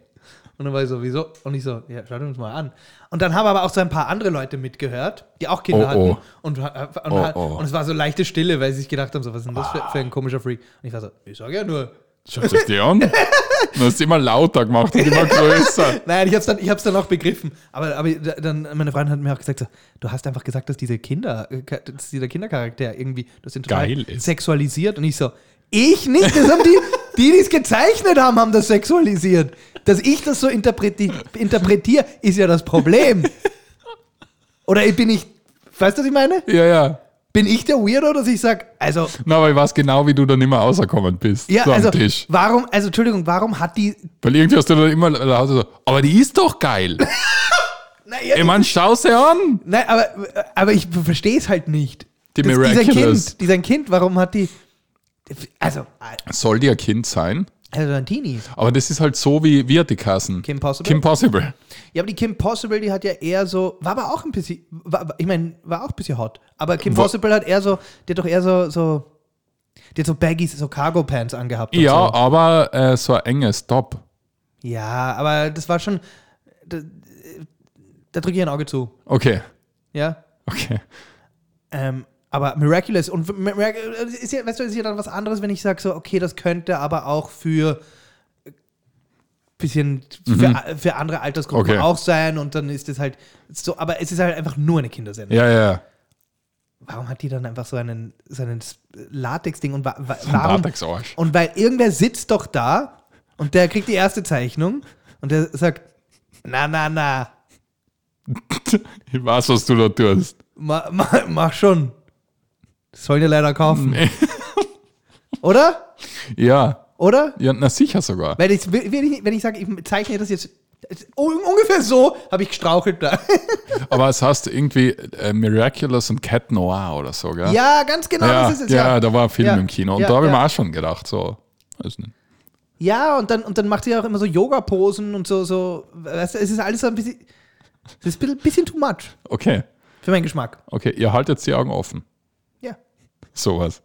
Und dann war ich so, wieso? Und ich so, ja, schaut uns mal an. Und dann haben aber auch so ein paar andere Leute mitgehört, die auch Kinder Oh, hatten. oh. Und, und, Oh, und, oh. und es war so leichte Stille, weil sie sich gedacht haben, so, was ist denn das für, für ein komischer Freak? Und ich war so, ich sag ja nur, Schaut euch die an. Du hast immer lauter gemacht und immer größer. Nein, ich hab's dann, ich hab's dann auch begriffen. Aber, aber dann, meine Freundin hat mir auch gesagt, so, du hast einfach gesagt, dass diese Kinder, äh, dass dieser Kindercharakter irgendwie, das sind total Geil ist. sexualisiert. Und ich so, ich nicht, das haben die, die, die es gezeichnet haben, haben das sexualisiert. Dass ich das so interpreti interpretiere, ist ja das Problem. Oder bin ich, weißt du, was ich meine? Ja, ja. Bin ich der Weirdo, dass ich sag, also, Na, aber ich weiß genau, wie du dann immer rausgekommen bist. ja, so also, Tisch. warum, also, Entschuldigung, warum hat die, Weil irgendwie hast du dann immer laut so, aber die ist doch geil. naja, Ey, Mann, schau sie an. Nein, aber, aber ich verstehe es halt nicht. Die Das- dieser Miraculous. Kind, dieser Kind, warum hat die. Also, Soll die ein Kind sein? also ein Teenie. Aber das ist halt so wie, wie hat die Kassen? Kim Possible? Kim Possible. Ja, aber die Kim Possible, die hat ja eher so, war aber auch ein bisschen, war, ich meine, war auch ein bisschen hot. Aber Kim Wa- Possible hat eher so, die hat doch eher so, so, die hat so Baggies, so Cargo Pants angehabt. Ja, So. aber äh, so ein enges Top. Ja, aber das war schon, da, da drücke ich ein Auge zu. Okay, Ja. okay. Ähm, aber Miraculous und Miraculous ist ja, weißt du, ist ja dann was anderes, wenn ich sage so, okay, das könnte aber auch für bisschen für, für andere Altersgruppen Okay. auch sein und dann ist es halt so, aber es ist halt einfach nur eine Kindersendung. Ja, ja. Warum hat die dann einfach so einen, so einen Latex-Ding und wa wa warum? Latex-Arsch. Und weil irgendwer sitzt doch da und der kriegt die erste Zeichnung und der sagt, na, na, na, Ich weiß, was du da tust. ma, ma, mach schon. Das sollen ja leider kaufen. Nee. Oder? Ja, Oder? ja, na sicher sogar. Weil ich, wenn ich, wenn ich sage, ich zeichne das jetzt un- ungefähr so, habe ich gestrauchelt da. Aber es heißt irgendwie äh, Miraculous und Cat Noir oder so, gell? ja, ganz genau, ja, das ist es. ja, Ja, da war ein Film Ja, im Kino und da habe ich mir auch schon gedacht, so, weiß nicht. ja und, dann, und dann macht sie auch immer so Yoga-Posen und so, so, weißt du, es ist alles so ein bisschen, es ist ein bisschen, bisschen too much Okay, für meinen Geschmack. okay, ihr haltet die Augen offen. Ja. Sowas.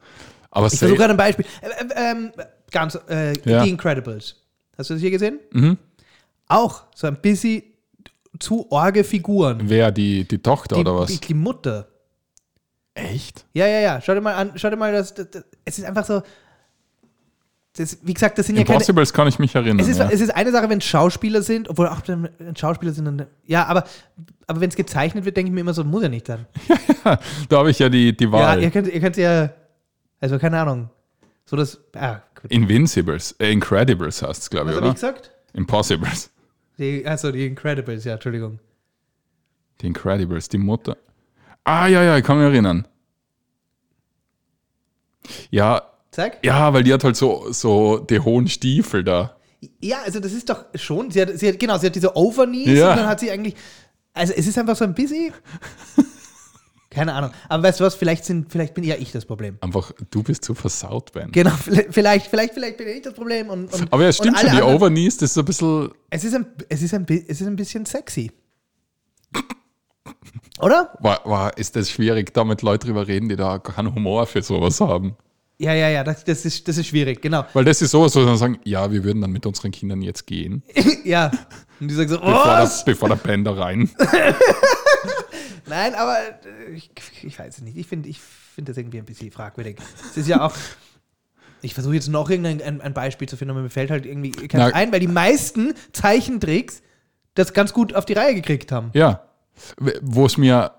Aber Ich versuche gerade ein Beispiel. Äh, äh, ähm, ganz, äh, Ja. The Incredibles. Hast du das hier gesehen? Mhm. Auch so ein bisschen zu orge Figuren. wer, die, die Tochter Die, oder was? Die, die Mutter. Echt? Ja, ja, ja. Schau dir mal an, schau dir mal, das, das, das es ist einfach so. Das, wie gesagt, das sind ja keine. Impossibles kann ich mich erinnern. Es ist, ja. es ist eine Sache, wenn es Schauspieler sind, obwohl auch wenn Schauspieler sind, dann, ja, aber, aber wenn es gezeichnet wird, denke ich mir immer so, muss ja nicht sein. da habe ich ja die, die Ja, Wahl. ihr könnt, ihr könnt ja, also keine Ahnung, so das, ah. Invincibles, äh, Incredibles heißt es, glaube Was ich, habe ich oder? gesagt? Impossibles. Die, also die Incredibles, ja, Entschuldigung. Die Incredibles, die Mutter. Ah, ja, ja, ich kann mich erinnern. Ja, Sag? ja, weil die hat halt so, so die hohen Stiefel da. Ja, also das ist doch schon, sie hat, sie hat genau, sie hat diese Overknees Ja. und dann hat sie eigentlich, also es ist einfach so ein bisschen, keine Ahnung, aber weißt du was, vielleicht, sind, vielleicht bin ja ich das Problem. Einfach, du bist zu versaut, Ben. Genau, vielleicht, vielleicht, vielleicht bin ich das Problem und, und Aber ja, stimmt schon, die anderen- Overknees, das ist so ein bisschen. Es ist ein, es ist ein, es ist ein bisschen sexy. Oder? War, war, ist das schwierig, da mit Leuten drüber reden, die da keinen Humor für sowas haben? Ja, ja, ja, das, das, ist, das ist schwierig, genau. Weil das ist sowas, wo sie dann sagen, ja, wir würden dann mit unseren Kindern jetzt gehen, ja. Und die sagen so, bevor der, was? bevor der Ben da rein. Nein, aber äh, ich, ich weiß es nicht. Ich finde ich find das irgendwie ein bisschen fragwürdig. Es ist ja auch. Ich versuche jetzt noch irgendein ein, ein Beispiel zu finden, aber mir fällt halt irgendwie keins Na- ein, weil die meisten Zeichentricks das ganz gut auf die Reihe gekriegt haben. Ja. Wo es mir.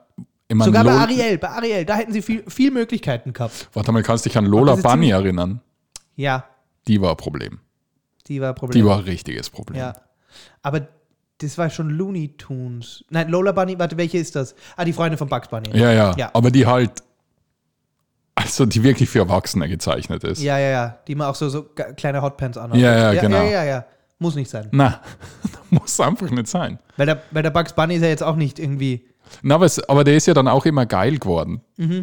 Mein, Sogar bei Ariel, bei Ariel, da hätten sie viel, viel Möglichkeiten gehabt. Warte mal, kannst dich an Lola Bunny erinnern? Ja, Die war ein Problem. die war Problem. Die war ein richtiges Problem. Ja. Aber das war schon Looney Tunes. Nein, Lola Bunny, warte, welche ist das? Ah, die Freundin von Bugs Bunny. Ja, ja, Ja. Aber die halt. Also, die wirklich für Erwachsene gezeichnet ist. Ja, ja, ja. Die man auch so, so kleine Hotpants anhat. Ja, ja, ja genau. Ja, ja, ja. Muss nicht sein. Na, muss einfach nicht sein. Weil der, weil der Bugs Bunny ist ja jetzt auch nicht irgendwie. Na, aber, es, aber der ist ja dann auch immer geil geworden.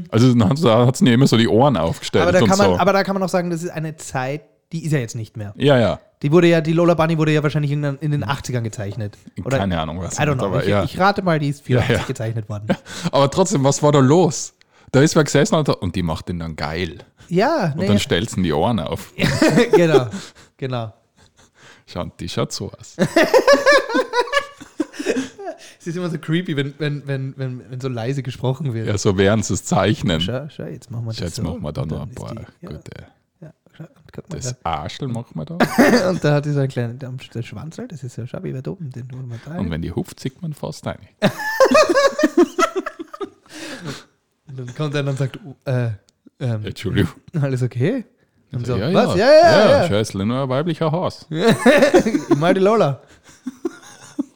Also dann hat- da hat es mir immer so die Ohren aufgestellt Mhm. Aber da, und kann man, so. aber da kann man auch sagen, das ist eine Zeit, die ist ja jetzt nicht mehr. ja, ja. Die wurde ja, die Lola Bunny wurde ja wahrscheinlich in, den- in den 80ern gezeichnet. Oder, Keine Ahnung, was. I don't know. aber, ich, ja. ich rate mal, die ist 84 Ja, ja. gezeichnet worden. aber trotzdem, was war da los? Da ist wer gesessen und, und die macht den dann geil. Ja, Und dann stellt sie die Ohren auf. genau. Genau. Schau, die schaut so aus. Es ist immer so creepy, wenn, wenn, wenn, wenn, wenn so leise gesprochen wird. Ja, so während sie es zeichnen. Schau, schau, jetzt machen wir das Jetzt so. machen wir da noch ein paar die- ja, gute. Ja, mal Das Arschel machen wir da. Und da hat dieser kleine der, der Schwanz halt, das ist ja schau, wie weit oben, den tun wir da. Und wenn die hupft, sieht man fast rein. Und dann kommt einer und sagt, äh, ähm, Entschuldigung. alles okay? Und so, ja, was? ja, Ja, ja, ja. Scheiße, nur ein weiblicher Haus. Ich meine die Lola.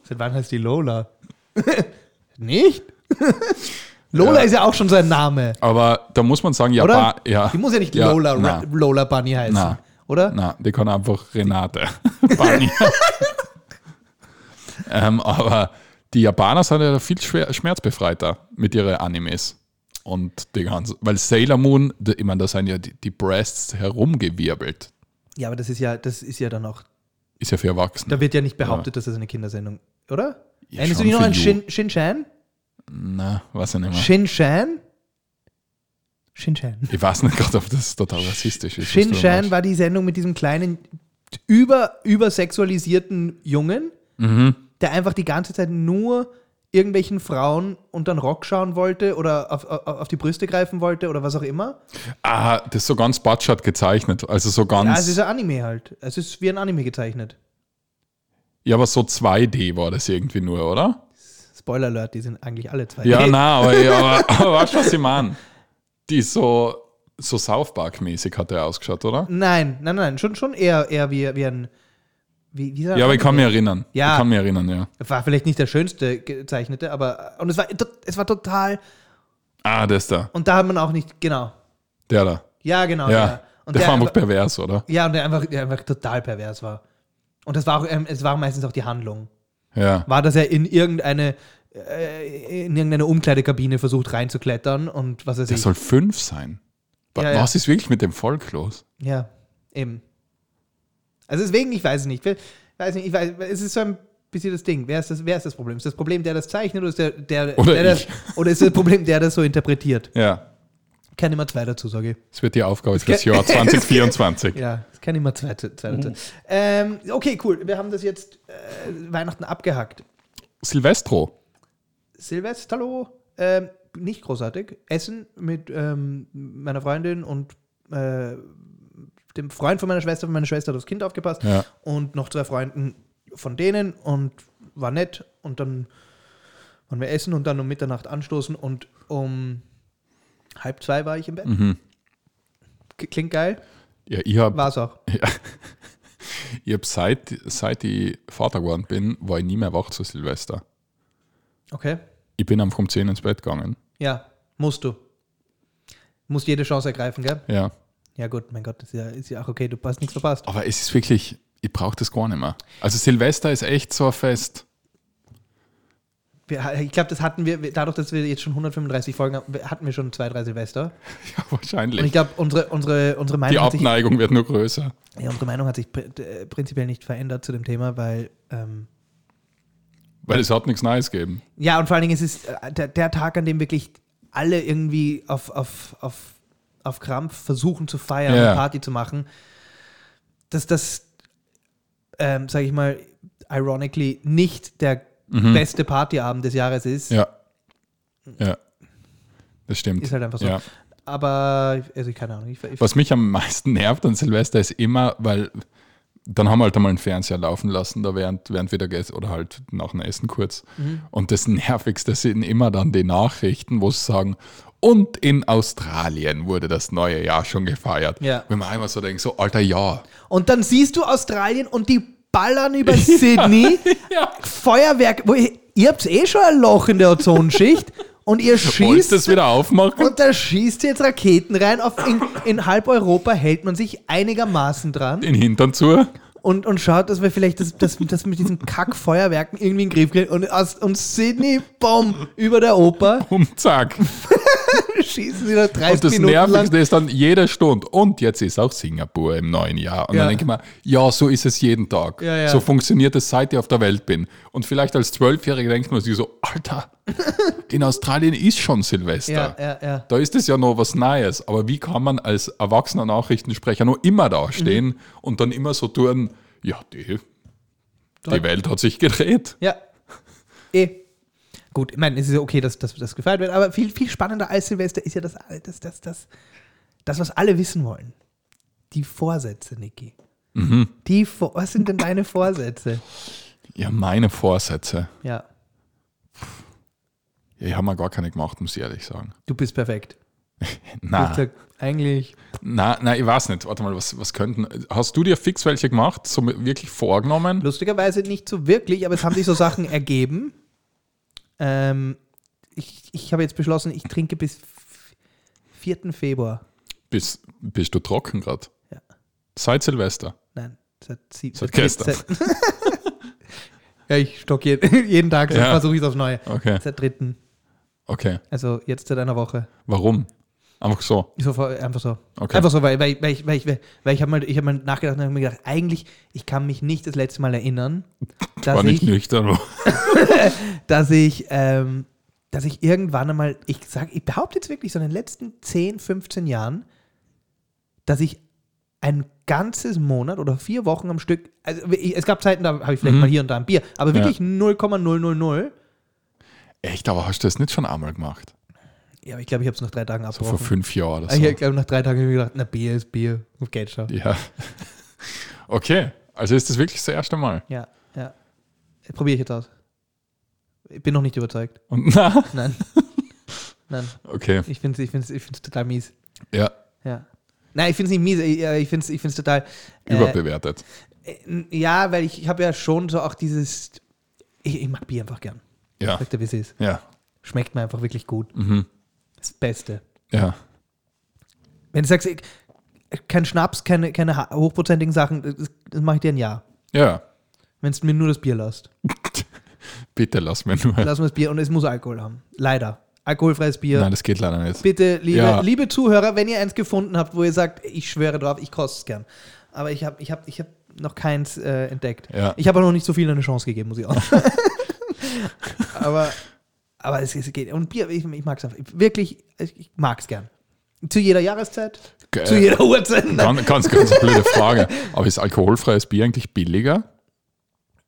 Seit wann heißt die Lola? Nicht? Lola Ja. ist ja auch schon sein Name, Aber da muss man sagen, ja, oder? ba, ja. Die muss ja nicht Ja, Lola, na. Lola Bunny heißen, Na. oder? Na, die kann einfach Renate. Bunny. ähm, aber die Japaner sind ja viel schwer, schmerzbefreiter mit ihren Animes. Und die ganzen, weil Sailor Moon, ich meine, da sind ja die, die Breasts herumgewirbelt. Ja, aber das ist ja, das ist ja dann auch, Ist ja für Erwachsene. da wird ja nicht behauptet, dass das eine Kindersendung, oder? Ja, Erinnerst du dich noch an Ju- Shin, Shin-Chan? Na, weiß ich nicht mehr. Shin-Chan? Shin-Chan. Ich weiß nicht gerade, ob das total rassistisch ist. meinst. war die Sendung mit diesem kleinen, über, übersexualisierten Jungen, Mhm. der einfach die ganze Zeit nur irgendwelchen Frauen unter den Rock schauen wollte oder auf, auf, auf die Brüste greifen wollte oder was auch immer. Ah, das ist so ganz Batschat gezeichnet. Also so ganz. Ja, es ist ein Anime halt. Es ist wie ein Anime gezeichnet. Ja, aber so 2D war das irgendwie nur, oder? Spoiler Alert, die sind eigentlich alle zwei. Ja, na, aber, aber, aber weißt du, was ich meine? Die so, so South Park-mäßig hat er ausgeschaut, oder? Nein, nein, nein, schon, schon eher, eher wie, wie ein. Wie, wie Ja, aber ich kann mich erinnern. Ja. Ich kann mich erinnern, ja. War vielleicht nicht der schönste gezeichnete, aber. Und es war, es war total. Ah, das da. Und da hat man auch nicht. Genau. Der da. Ja, genau. Ja. der. Und der, der war einfach- pervers, oder? Ja, und der einfach, der einfach total pervers war. Und das war auch, ähm, es war meistens auch die Handlung. Ja. War, dass er in irgendeine, äh, in irgendeine Umkleidekabine versucht reinzuklettern und was weiß Der ich. soll fünf sein. Ja, ja. Was ist wirklich mit dem Volk los? Ja, eben. Also deswegen, ich weiß es nicht. Ich weiß nicht, ich weiß, es ist so ein bisschen das Ding. Wer ist das, wer ist das Problem? Ist das Problem, der das zeichnet oder ist der, der, Oder der das, oder ist das Problem, der das so interpretiert? Ja. Kann immer zwei dazu, sage ich. Das wird die Aufgabe fürs Jahr 2024. Ja, es kann immer zwei, zwei dazu. Ähm, okay, cool. Wir haben das jetzt äh, Weihnachten abgehackt. Silvestro. Silvester, ähm, nicht großartig. Essen mit ähm, meiner Freundin und äh, dem Freund von meiner Schwester. Meine Schwester hat aufs Kind aufgepasst. Ja. Und noch zwei Freunden von denen und war nett. Und dann waren wir essen und dann um Mitternacht anstoßen und um halb zwei war ich im Bett. Mhm. Klingt geil. Ja, ich habe War es auch. ich hab seit, seit ich Vater geworden bin, war ich nie mehr wach zu Silvester. Okay. Ich bin einfach um 10 ins Bett gegangen. Ja, musst du. Musst jede Chance ergreifen, gell? Ja. Ja, gut, mein Gott, ist ja, ist ja auch okay, du hast nichts verpasst. Aber es ist wirklich, ich brauche das gar nicht mehr. Also Silvester ist echt so ein Fest. Wir, ich glaube, das hatten wir, dadurch, dass wir jetzt schon 135 Folgen haben, hatten wir schon zwei, drei Silvester. Ja, wahrscheinlich. Und ich glaube, unsere, unsere, unsere Meinung Die hat sich, Abneigung wird nur größer. ja, unsere Meinung hat sich pr- äh, prinzipiell nicht verändert zu dem Thema, weil ähm, Weil es hat nichts Neues gegeben. Ja, und vor allen Dingen ist es äh, der, der Tag, an dem wirklich alle irgendwie auf, auf, auf, auf Krampf versuchen zu feiern Ja. und Party zu machen, dass das, ähm, sage ich mal, ironically nicht der beste Partyabend des Jahres ist, Mhm. Ja. Ja. Das stimmt. ist halt einfach so. Ja. Aber, also keine Ahnung. Ich, ich, Was mich am meisten nervt an Silvester ist immer, weil dann haben wir halt einmal einen Fernseher laufen lassen, da während, während wir da gegessen oder halt nach dem Essen kurz. Mhm. Und das Nervigste sind immer dann die Nachrichten, wo sie sagen, und in Australien wurde das neue Jahr schon gefeiert. Ja. Wenn man einmal so denkt, so, alter, ja. und dann siehst du Australien und die ballern über Sydney. Feuerwerk. Wo ihr, ihr habt eh schon ein Loch in der Ozonschicht und ihr schießt das wieder aufmachen? Und da schießt jetzt Raketen rein. Auf in, in halb Europa hält man sich einigermaßen dran Den Hintern zu? und, und schaut, dass wir vielleicht das, das, das mit diesen Kackfeuerwerken irgendwie in den Griff kriegen. Und, aus, und Sydney, bumm, über der Oper, Um zack. schießen sie da 30 Und das Minuten lang. Nervigste ist dann jede Stunde. Und jetzt ist auch Singapur im neuen Jahr. Und Ja. dann denke ich mir, ja, so ist es jeden Tag. Ja, ja. So funktioniert es, seit ich auf der Welt bin. Und vielleicht als Zwölfjähriger denkt man sich so, Alter, in Australien ist schon Silvester. Da ist es ja noch was Neues. Aber wie kann man als erwachsener Nachrichtensprecher noch immer da stehen Mhm. und dann immer so tun, ja, die, die Welt hat sich gedreht. Ja. Eh. Gut, ich meine, es ist ja okay, dass, dass das gefeiert wird, aber viel, viel spannender als Silvester ist ja das, das, das, das, das was alle wissen wollen. Die Vorsätze, Niki. Mhm. Die, Vor- was sind denn deine Vorsätze? Ja, meine Vorsätze. Ja, Ja, ich habe mir gar keine gemacht, muss ich ehrlich sagen. du bist perfekt. Nein. Ich sag, eigentlich. Na, na, ich weiß nicht. Warte mal, was, was könnten. Hast du dir fix welche gemacht? So wirklich vorgenommen? Lustigerweise nicht so wirklich, aber es haben sich so Sachen ergeben. Ähm, ich ich habe jetzt beschlossen, ich trinke bis f- 4. Februar. Bist, bist du trocken gerade? Ja. Seit Silvester. Nein, seit, sie, Seit gestern. Seit, ja, ich stock jeden, jeden Tag, Ja. versuche ich es aufs Neue. Okay, Seit 3. okay. Also jetzt seit einer Woche. Warum? Einfach so. So, einfach so. Okay. Einfach so, weil, weil, weil ich, weil ich, weil ich habe mal, ich hab mal nachgedacht und habe mir gedacht, eigentlich, ich kann mich nicht das letzte Mal erinnern, dass War nicht ich, nüchtern. dass ich, ähm, dass ich irgendwann einmal, ich sage, ich behaupte jetzt wirklich so in den letzten 10, 15 Jahren, dass ich ein ganzes Monat oder vier Wochen am Stück, also ich, es gab Zeiten, da habe ich vielleicht Mhm. mal hier und da ein Bier, aber Ja. wirklich 0,000. Echt, aber hast du das nicht schon einmal gemacht? Ja, aber ich glaube, ich habe es nach drei Tagen So abgebrochen. vor fünf Jahren oder Ah, so. Ich glaube, nach drei Tagen habe ich gedacht, na, Bier ist Bier, geht schon. Ja. Okay, also ist das wirklich das erste Mal. Ja, ja. Probiere ich jetzt aus. Ich bin noch nicht überzeugt. Und na, Nein. Nein. okay. Ich finde es ich find's, ich find's total mies. Ja, Ja. Nein, ich finde es nicht mies. Ich, äh, ich finde es ich find's total. Äh, überbewertet. äh, ja, weil ich, ich habe ja schon so auch dieses. Ich, ich mag Bier einfach gern. Ja, Sagt der, wie es ist. ja, Schmeckt mir einfach wirklich gut. mhm. Das Beste. ja. Wenn du sagst, ich, kein Schnaps, keine, keine hochprozentigen Sachen, das, das mache ich dir ein Jahr. Ja, Wenn du mir nur das Bier lässt. bitte lass mir nur. Lass mir das Bier und es muss Alkohol haben. Leider. Alkoholfreies Bier. Nein, das geht leider nicht. Bitte, liebe, Ja. liebe Zuhörer, wenn ihr eins gefunden habt, wo ihr sagt, ich schwöre drauf, ich koste es gern. Aber ich habe ich hab, ich hab noch keins äh, entdeckt. Ja. Ich habe auch noch nicht so viel eine Chance gegeben, muss ich auch. aber aber es, es geht. Und Bier, ich, ich mag es einfach. Wirklich, ich mag es gern. Zu jeder Jahreszeit, Ge- zu jeder Uhrzeit. Nein. Ganz, ganz, ganz blöde Frage. Aber ist alkoholfreies Bier eigentlich billiger?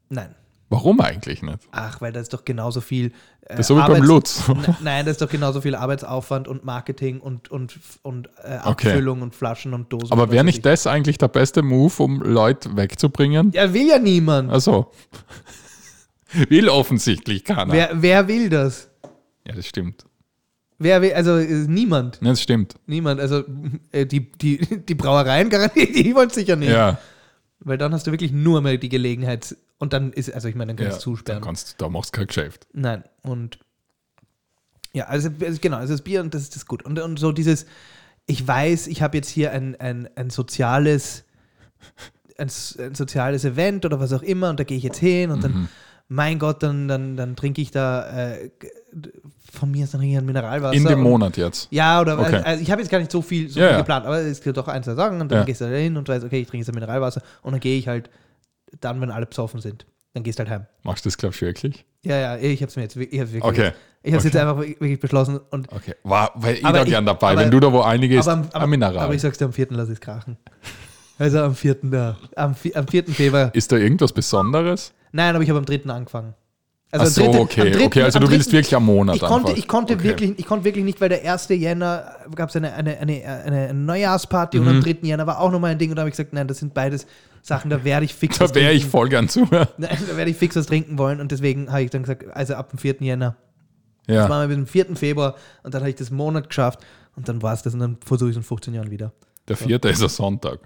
Nein. Warum eigentlich nicht? Ach, weil da ist doch genauso viel. Äh, Das ist so wie beim Arbeits- Lutz. N- Nein, das ist doch genauso viel Arbeitsaufwand und Marketing und, und, und äh, Okay. Abfüllung und Flaschen und Dosen. Aber wäre nicht ich. das eigentlich der beste Move, um Leute wegzubringen? Ja, will ja niemand. Also. Will offensichtlich keiner. Wer, wer will das? Ja, das stimmt. Wer will, also äh, niemand. Das stimmt. Niemand. Also äh, die, die, die Brauereien garantiert, die wollen sicher nicht. Ja. Weil dann hast du wirklich nur mehr die Gelegenheit. Und dann ist, also ich meine, dann ja. kannst du zusperren. Dann kannst, da machst du kein Geschäft. Nein. Und ja, also, also genau, also das Bier und das ist das gut. Und, und so dieses, ich weiß, ich habe jetzt hier ein, ein, ein soziales ein, ein soziales Event oder was auch immer und da gehe ich jetzt hin und Mhm. dann, mein Gott, dann, dann, dann trinke ich da äh, von mir ist dann ein Mineralwasser. In dem und- Monat jetzt. Ja, oder Okay. also ich habe jetzt gar nicht so viel, so Ja, viel ja. geplant, aber es gibt doch ein, zwei Sachen und dann Ja. gehst du da hin und weißt, okay, ich trinke jetzt ein Mineralwasser und dann gehe ich halt dann, wenn alle besoffen sind. Dann gehst du halt heim. Machst du das, glaubst du, wirklich? Ja, ja, ich habe es mir jetzt ich hab's wirklich. Okay. Ich habe es Okay. jetzt einfach wirklich beschlossen und Okay. War, weil ich Aber da ich- gern dabei. aber- Wenn du da wo einiges, am- aber, ein Mineral. aber ich sag's dir, am 4. lass ich es krachen. Also am 4. Da, am, am 4. Februar. ist da irgendwas Besonderes? Nein, aber ich habe am 3. angefangen. Ach am so, 3. okay. 3. okay, also du willst 3. wirklich am Monat ich konnte, ich, konnte okay. wirklich, ich konnte wirklich nicht, weil der 1. Jänner gab es eine, eine, eine, eine Neujahrsparty Mhm. und am 3. Jänner war auch nochmal ein Ding und da habe ich gesagt, nein, das sind beides Sachen, da werde ich fix was Da wäre ich voll gern zu. Nein, da werde ich fix was trinken wollen und deswegen habe ich dann gesagt, also ab dem 4. Jänner. Das Ja. machen wir bis zum 4. Februar und dann habe ich das Monat geschafft und dann war es das und dann versuche ich es in 15 Jahren wieder. Der vierte ist ein Sonntag.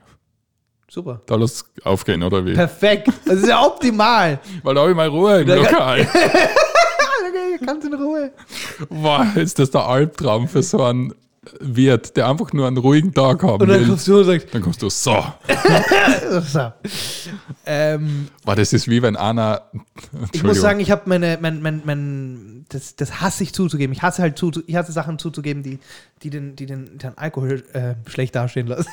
Super. Da lass aufgehen, oder wie? Perfekt. Das ist ja optimal. Weil da habe ich mal Ruhe im Da- Lokal. Okay, ganz in Ruhe. Boah, ist das der Albtraum für so einen Wirt, der einfach nur einen ruhigen Tag haben Und dann will. kommst du und sagst, Dann kommst du so. so. ähm, Boah, das ist wie wenn einer. ich muss sagen, ich habe meine, mein, mein, mein, das, das hasse ich zuzugeben. Ich hasse halt zu, ich hasse Sachen zuzugeben, die, die den, die den, den Alkohol äh, schlecht dastehen lassen.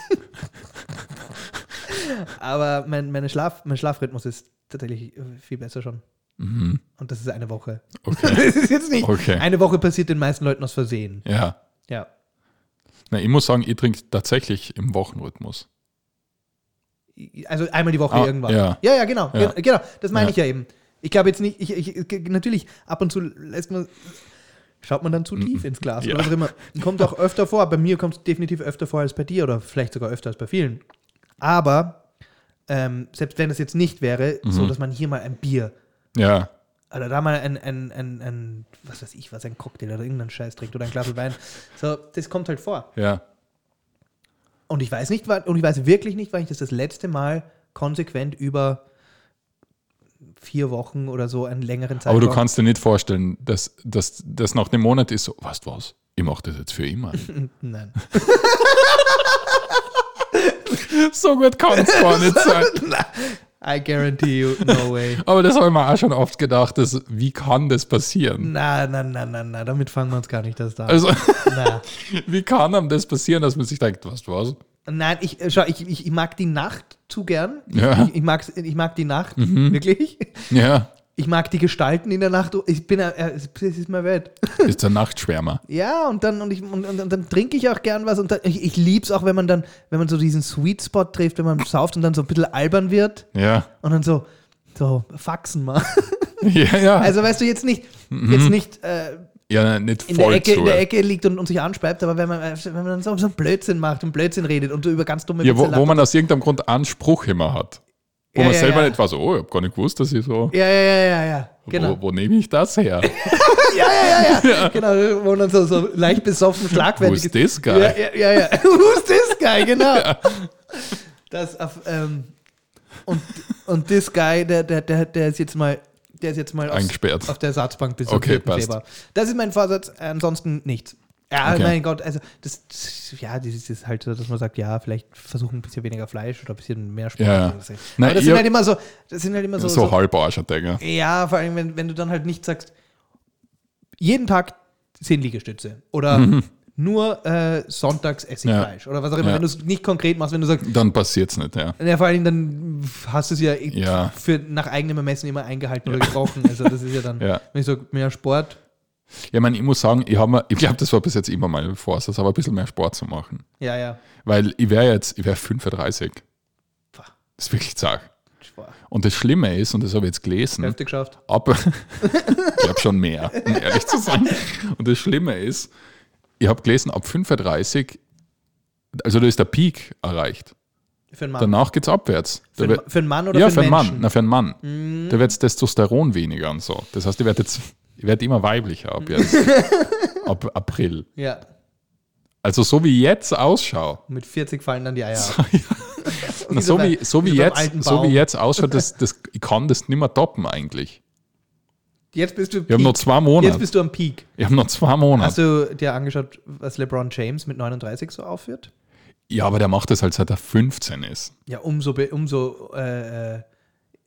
Aber mein, meine Schlaf, mein Schlafrhythmus ist tatsächlich viel besser schon. Mhm. Und das ist eine Woche. Okay. Das ist jetzt nicht. Okay. Eine Woche passiert den meisten Leuten aus Versehen. Ja. Ja. Na, ich muss sagen, ich trinke tatsächlich im Wochenrhythmus. Also einmal die Woche Ah, irgendwann. ja. ja, ja, genau. Ja. Ge- Genau, das meine Ja. ich ja eben. Ich glaube jetzt nicht, ich, ich, natürlich, ab und zu lässt man, schaut man dann zu tief ins Glas Ja. oder was auch immer. Kommt auch öfter vor. Bei mir kommt es definitiv öfter vor als bei dir oder vielleicht sogar öfter als bei vielen. Aber ähm, selbst wenn es jetzt nicht wäre, so Mhm. dass man hier mal ein Bier Ja. oder da mal ein, ein, ein, ein, was weiß ich, was, ein Cocktail oder irgendeinen Scheiß trinkt oder ein Glas Wein. So, das kommt halt vor. Ja. Und ich weiß nicht, und ich weiß wirklich nicht, wann ich das das letzte Mal konsequent über vier Wochen oder so einen längeren Zeitraum. Aber du kannst dir nicht vorstellen, dass das nach einem Monat ist so, weißt du was? Ich mache das jetzt für immer. Nein. so gut kann es gar nicht sein. I guarantee you, no way. Aber das habe ich mir auch schon oft gedacht, dass, wie kann das passieren? Na, na, na, na, na, damit fangen wir uns gar nicht das da. an. Also, wie kann einem das passieren, dass man sich denkt, du was? Nein, ich, äh, schau, ich, ich, ich mag die Nacht zu gern. Ja. Mhm. Ich, ich, mag's- ich mag die Nacht, wirklich. Ja, Ich mag die Gestalten in der Nacht. Ich bin, äh, es ist mein Welt. ist der Nachtschwärmer. Ja, und dann, und ich, und, und, und dann trinke ich auch gern was. Und dann, ich, ich liebe es auch, wenn man dann, wenn man so diesen Sweet Spot trifft, wenn man sauft und dann so ein bisschen albern wird Ja, und dann so, so, faxen mal. ja, ja. Also weißt du, jetzt nicht, jetzt nicht äh, ja, nicht in, der Ecke, zu. in der Ecke liegt und, und sich anspeibt, aber wenn man, äh, wenn man dann so, so einen Blödsinn macht und Blödsinn redet und du über ganz dumme Ja, wo, wo man aus irgendeinem Grund Anspruch immer hat. Wo Ja, man ja, selber nicht weiß, oh, ich habe gar nicht gewusst, dass ich so. Ja, ja, ja, ja, ja. Genau. Wo, wo nehme ich das her? Ja, ja, ja, ja. Genau, wo man dann so, so leicht besoffen, schlagfertig Who's this guy? Ja, ja, ja. Who's this guy, genau. Das auf, ähm, und, und this guy, der, der, der, der ist jetzt mal, der ist jetzt mal auf, Eingesperrt. auf der Ersatzbank bis Okay, 4. passt. Das ist mein Vorsatz, ansonsten nichts. Ja, Okay. mein Gott, also das, ja, das ist halt so, dass man sagt, ja, vielleicht versuchen ein bisschen weniger Fleisch oder ein bisschen mehr Sport. Ja. Na, Aber das sind halt immer so, das sind halt immer so, So, so halb Arscherdegger. ja, vor allem, wenn, wenn du dann halt nicht sagst, jeden Tag zehn Liegestütze oder Mhm. nur äh, sonntags esse ich Ja. Fleisch oder was auch immer. Ja. Wenn du es nicht konkret machst, wenn du sagst, Dann passiert's nicht, ja. ja, vor allem dann hast du es ja, Ja. Für, nach eigenem Ermessen immer eingehalten oder gebrochen. Also das ist ja dann, wenn ich sage, mehr Sport. Ja, ich, meine, ich muss sagen, ich, mir- ich glaube, das war bis jetzt immer mein Vorsatz, aber ein bisschen mehr Sport zu machen. Ja, ja. Weil ich wäre jetzt, ich wäre 35. Pah, Das ist wirklich zart. Sport. Und das Schlimme ist, und das habe ich jetzt gelesen, Hälfte geschafft. ab, ich glaube schon mehr, um ehrlich zu sein. Und das Schlimme ist, ich habe gelesen, ab 35, also da ist der Peak erreicht. Für einen Mann. Danach geht es abwärts. für, einen, wird- für einen Mann oder ja, für für einen einen Mann. Na, für einen Mann. Mhm. Da wird das Testosteron weniger und so. Das heißt, ich werde jetzt, ich werde immer weiblicher ab jetzt. ab April. Ja. Also so wie jetzt ausschaue, Mit 40 fallen dann die Eier ab. na, so, wie, so, wie jetzt, so wie jetzt ausschaut, das, das, ich kann das nicht mehr toppen eigentlich. Jetzt bist du Wir haben noch zwei Jetzt Monate. bist du am Peak. Ich habe noch zwei Monate. Hast du dir angeschaut, was LeBron James mit 39 so aufführt? Ja, aber der macht das halt seit er 15 ist. Ja, umso, umso, äh, äh,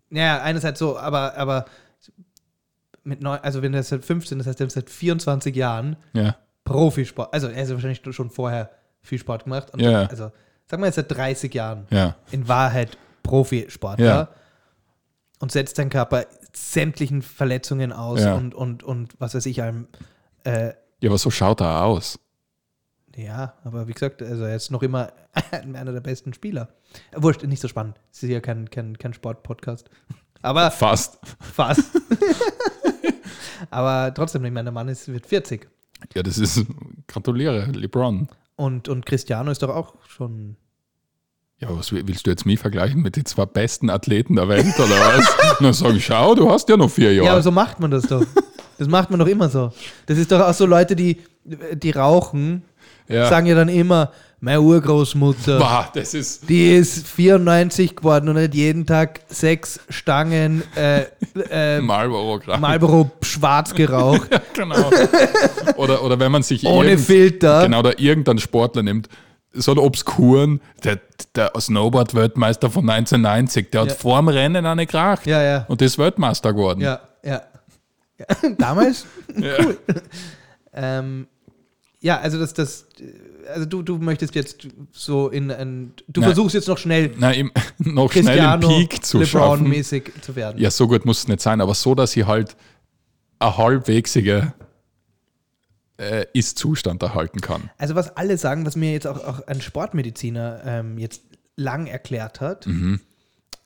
naja, einerseits so, aber, aber mit neun, also wenn er seit 15, das heißt, er hat seit 24 Jahren Ja. Profisport, also er hat wahrscheinlich schon vorher viel Sport gemacht. Und Ja. Also, sagen wir jetzt seit 30 Jahren Ja. in Wahrheit Profisportler Ja. und setzt seinen Körper sämtlichen Verletzungen aus und, und, und was weiß ich allem. Äh, Ja, aber so schaut er aus. ja, aber wie gesagt, also er ist noch immer einer der besten Spieler. Wurscht, nicht so spannend. Es ist ja kein, kein, kein Sport-Podcast. Aber Fast. fast. aber trotzdem, ich meine, der Mann ist, wird 40. Ja, das ist. Gratuliere, LeBron. Und, und Cristiano ist doch auch schon. Ja, was will- willst du jetzt mich vergleichen mit den zwei besten Athleten der Welt oder was? Na, sag ich, schau, du hast ja noch vier Ja, Jahre. aber so macht man das doch. Das macht man doch immer so. Das ist doch auch so Leute, die, die rauchen, Ja. sagen ja dann immer, meine Urgroßmutter, Bah, das ist. die ist 94 geworden und hat jeden Tag sechs Stangen äh, äh, Marlboro gerade. Marlboro schwarz geraucht, Genau. Oder, oder wenn man sich ohne Filter. Genau, oder irgendeinen Sportler nimmt, so einen Obskuren, der, der Snowboard-Weltmeister von 1990, der Ja. hat vorm Rennen eine Kracht Ja, ja. und ist Weltmeister geworden. Ja, ja. ja. Damals? Ja. Ähm, ja, also das, das, also du, du möchtest jetzt so in ein, du Nein. versuchst jetzt noch schnell Na, im, noch schnell den Peak zu schaffen. LeBron-mäßig zu werden. Ja, so gut muss es nicht sein, aber so, dass ich halt eine halbwegsige äh, Ist-Zustand erhalten kann. Also was alle sagen, was mir jetzt auch, auch ein Sportmediziner ähm, jetzt lang erklärt hat, Mhm.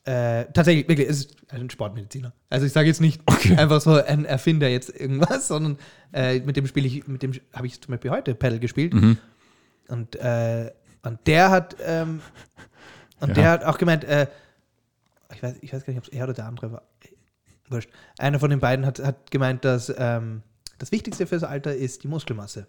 äh, tatsächlich, wirklich, es ist ein Sportmediziner. Also ich sage jetzt nicht Okay. einfach so ein Erfinder jetzt irgendwas, sondern äh, mit dem spiele ich, mit dem habe ich zum Beispiel heute Paddle gespielt. Mhm. Und, äh, und der hat ähm, und Ja. der hat auch gemeint, äh, ich, weiß, ich weiß gar nicht, ob es er oder der andere war. Wurscht. Einer von den beiden hat, hat gemeint, dass ähm, das Wichtigste fürs Alter ist die Muskelmasse.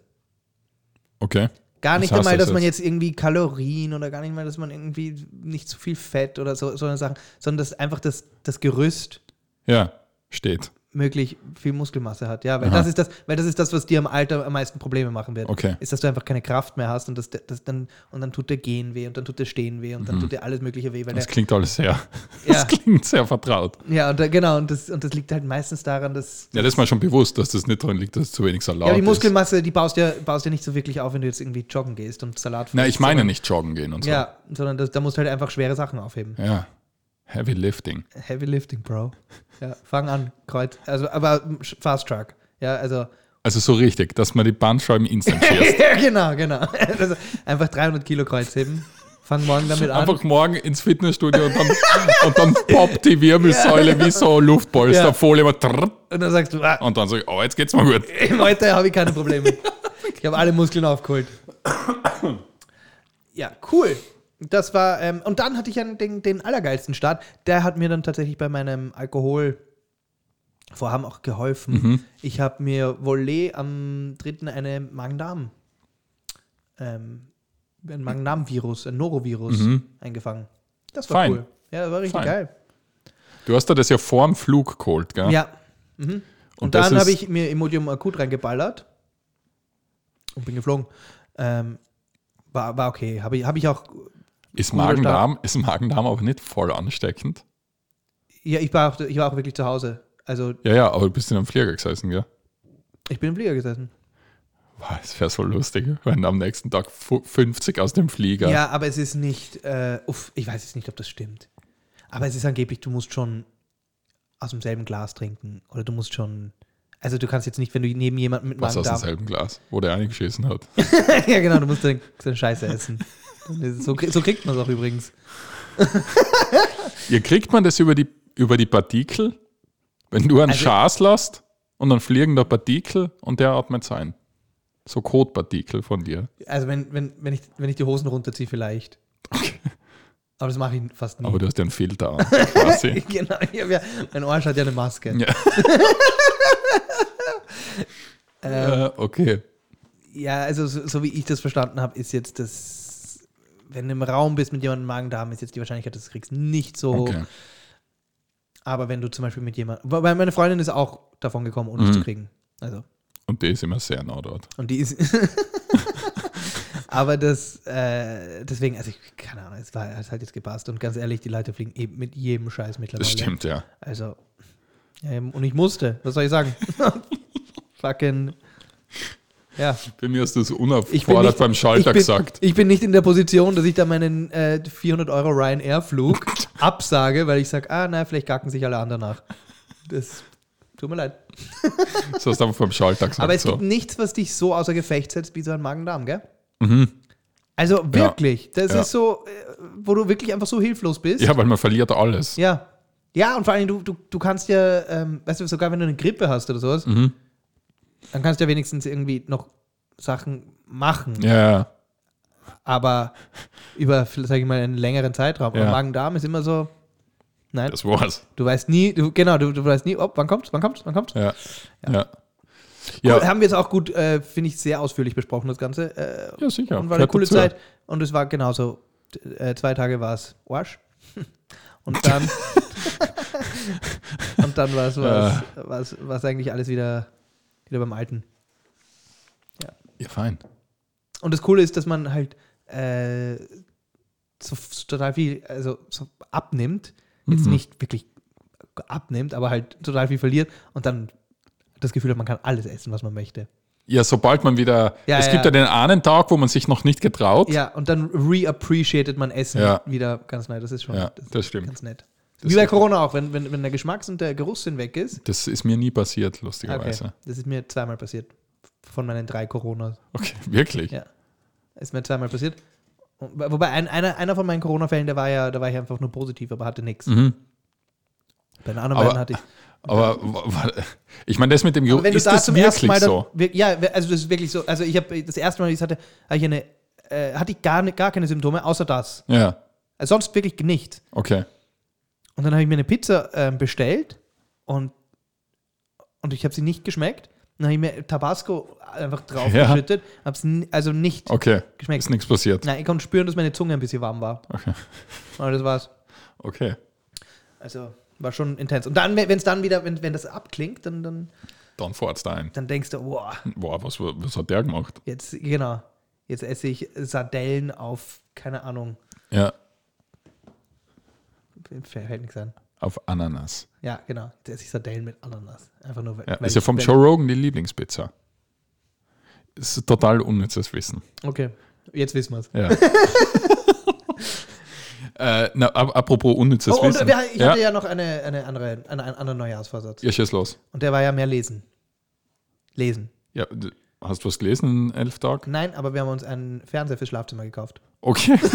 Okay. Gar nicht heißt einmal, das dass man jetzt? jetzt irgendwie Kalorien oder gar nicht mal, dass man irgendwie nicht zu viel Fett oder so, so eine Sachen, sondern dass einfach das, das Gerüst Ja, steht. Möglich viel Muskelmasse hat. Ja, weil Aha. das ist das, weil das ist das, was dir im Alter am meisten Probleme machen wird. Okay. Ist, dass du einfach keine Kraft mehr hast und das, das dann und dann tut der Gehen weh und dann tut der Stehen weh und dann tut dir alles Mögliche weh, weil Das der, klingt alles sehr, Ja. das klingt sehr vertraut. ja und da, genau und das und das liegt halt meistens daran, dass Ja, das ist mir schon bewusst, dass das nicht drin liegt, dass es zu wenig Salat ja, die ist. Muskelmasse, die baust ja baust ja nicht so wirklich auf, wenn du jetzt irgendwie joggen gehst und Salat frisst, ich meine sondern- nicht joggen gehen und so. Ja, sondern das, da musst du halt einfach schwere Sachen aufheben. Ja. Heavy Lifting. Heavy Lifting, Bro. Ja, fang an, Kreuz. Also, aber Fast Track. Ja, also. Also so richtig, dass man die Bandscheiben instant schießt. ja, genau, genau. Also einfach 300 Kilo Kreuz heben. Fang morgen damit an. Einfach morgen ins Fitnessstudio und dann, und dann poppt die Wirbelsäule wie so Luftpolsterfolie trrrt, Und dann sagst du, ah, und dann sag ich, oh, jetzt geht's mir gut. heute habe ich keine Probleme. Ich habe alle Muskeln aufgeholt. Ja, cool. Das war, ähm, und dann hatte ich ja den, den allergeilsten Start. Der hat mir dann tatsächlich bei meinem Alkoholvorhaben auch geholfen. Mhm. Ich habe mir Volley am 3. eine Magen-Darm, ähm, ein Magen-Darm-Virus, ein Norovirus eingefangen. Das war Mhm. Fein. cool. Ja, das war richtig Fein. geil. Du hast dir das ja vor dem Flug geholt, gell? Ja. Mhm. Und, Und dann habe ich mir Imodium akut reingeballert und bin geflogen. Ähm, war, war okay. Habe ich, hab ich auch. Ist Magen-Darm Magen-Darm aber nicht voll ansteckend? Ja, ich war auch, ich war auch wirklich zu Hause. Also Ja, ja, aber du bist in einem Flieger gesessen, gell? ich bin im Flieger gesessen. Wow, das wäre so lustig, wenn am nächsten Tag fu- 50 aus dem Flieger. Ja, aber es ist nicht. Äh, uff, ich weiß jetzt nicht, ob das stimmt. Aber es ist angeblich, du musst schon aus demselben Glas trinken. Oder du musst schon. Also du kannst jetzt nicht, wenn du neben jemandem mit Was aus demselben Glas, wo der eingeschissen hat. ja, genau, du musst dann eine Scheiße essen. So, so kriegt man es auch übrigens. Ihr kriegt man das über die, über die Partikel? Wenn du einen Also- Schaß lässt und dann fliegen da Partikel und der atmet sein. So Kotpartikel von dir. Also wenn, wenn, wenn, ich, wenn ich die Hosen runterziehe, vielleicht. Aber das mache ich fast nie. Aber du hast ja einen Filter an, quasi. genau, ja, mein Arsch hat ja eine Maske. ja. Ähm, äh, okay. ja, also so, so wie ich das verstanden habe, ist jetzt das, wenn du im Raum bist mit jemandem Magen-Darm, ist jetzt die Wahrscheinlichkeit, dass du es kriegst, nicht so hoch. okay. Aber wenn du zum Beispiel mit jemandem, weil meine Freundin ist auch davon gekommen, ohne es Mhm. zu kriegen. Also, Und die ist immer sehr nah dort. und die ist, Aber das, äh, deswegen, also ich, keine Ahnung, es war hat halt jetzt gepasst. Und ganz ehrlich, die Leute fliegen eben mit jedem Scheiß mittlerweile. Das stimmt, ja. Also, ja, und ich musste, was soll ich sagen? Fucking, ja. Bei mir Ich bin unaufgefordert nicht- beim Schalter ich bin, gesagt. Ich bin nicht in der Position, dass ich da meinen äh, 400 Euro Ryanair-Flug absage, weil ich sage, ah, na, vielleicht gacken sich alle anderen nach. Das tut mir leid. Das hast du einfach beim Schalter gesagt. Aber es so. gibt nichts, was dich so außer Gefecht setzt wie so ein Magen-Darm, gell? Mhm. Also wirklich, das Ja. ist so, äh, wo du wirklich einfach so hilflos bist. Ja, weil man verliert alles. Ja. Ja, und vor allem, du, du, du kannst ja, ähm, weißt du, sogar wenn du eine Grippe hast oder sowas, Mhm. Dann kannst du ja wenigstens irgendwie noch Sachen machen. Ja. Aber über, sag ich mal, einen längeren Zeitraum. Ja. Und Magen-Darm ist immer so, nein, das war's. du weißt nie, du, genau, du, du weißt nie, oh, wann kommt's, wann kommt's, wann kommt's. Ja. Ja. Ja. Ja, haben wir jetzt auch gut, äh, finde ich, sehr ausführlich besprochen, das Ganze. Äh, ja, sicher. und war eine coole. Zeit. Und es war genauso. Äh, zwei Tage war es Arsch. Und dann. und dann war es Ja. war's, war's eigentlich alles wieder, wieder beim Alten. Ja, fein. Und das Coole ist, dass man halt äh, so, so total viel also so abnimmt. Jetzt Mhm. nicht wirklich abnimmt, aber halt total viel verliert und dann das Gefühl hat, man kann alles essen, was man möchte. Ja, sobald man wieder. Ja, es ja. gibt ja den einen Tag, wo man sich noch nicht getraut. Ja, und dann reappreciated man Essen Ja. wieder ganz nett. Das ist schon Ja, das das stimmt. ganz nett. Das Wie bei Corona auch, wenn, wenn, wenn der Geschmacks- und der Geruchssinn weg ist. Das ist mir nie passiert, Okay, lustigerweise. das ist mir zweimal passiert. Von meinen drei Coronas. Okay, wirklich? Ja. Ist mir zweimal passiert. Wobei ein, einer, einer von meinen Corona-Fällen, der war ja, da war ich einfach nur positiv, aber hatte nichts. Mhm. Bei den anderen Aber- beiden hatte ich. Aber ich meine, das mit dem Geruch, ist da das wirklich dann, so? ja, also das ist wirklich so. Also ich habe das erste Mal, ich hatte, hatte ich eine, äh, hatte ich gar, gar keine Symptome, außer das. Ja, Also sonst wirklich nicht. okay. Und dann habe ich mir eine Pizza ähm, bestellt und, und ich habe sie nicht geschmeckt. Dann habe ich mir Tabasco einfach drauf Ja. geschüttet. Habe es also nicht Okay, geschmeckt. ist nichts passiert. Nein, ich konnte spüren, dass meine Zunge ein bisschen warm war. Okay. Aber das war's. Okay. Also war schon intens. Und dann, wenn es dann wieder, wenn, wenn das abklingt, dann, dann, Dann fahrt's da ein. dann denkst du, boah, Boah, was, was hat der gemacht? jetzt, genau, jetzt esse ich Sardellen auf, keine Ahnung, Ja, fällt nichts an. auf Ananas. Ja, genau. Jetzt esse ich Sardellen mit Ananas. Einfach nur, Ja, ist ja vom Joe Rogan die Lieblingspizza. Ist total unnützes Wissen. Okay, jetzt wissen wir es. Ja. äh, na, ap- apropos unnützes Oh, Wissen. wir, ich ja? hatte ja noch eine, eine andere, einen, anderen Neujahrsvorsatz. ja, schieß los. Und der war ja mehr lesen. Lesen. Ja, hast du was gelesen in elf Tagen? Nein, aber wir haben uns einen Fernseher fürs Schlafzimmer gekauft. Okay.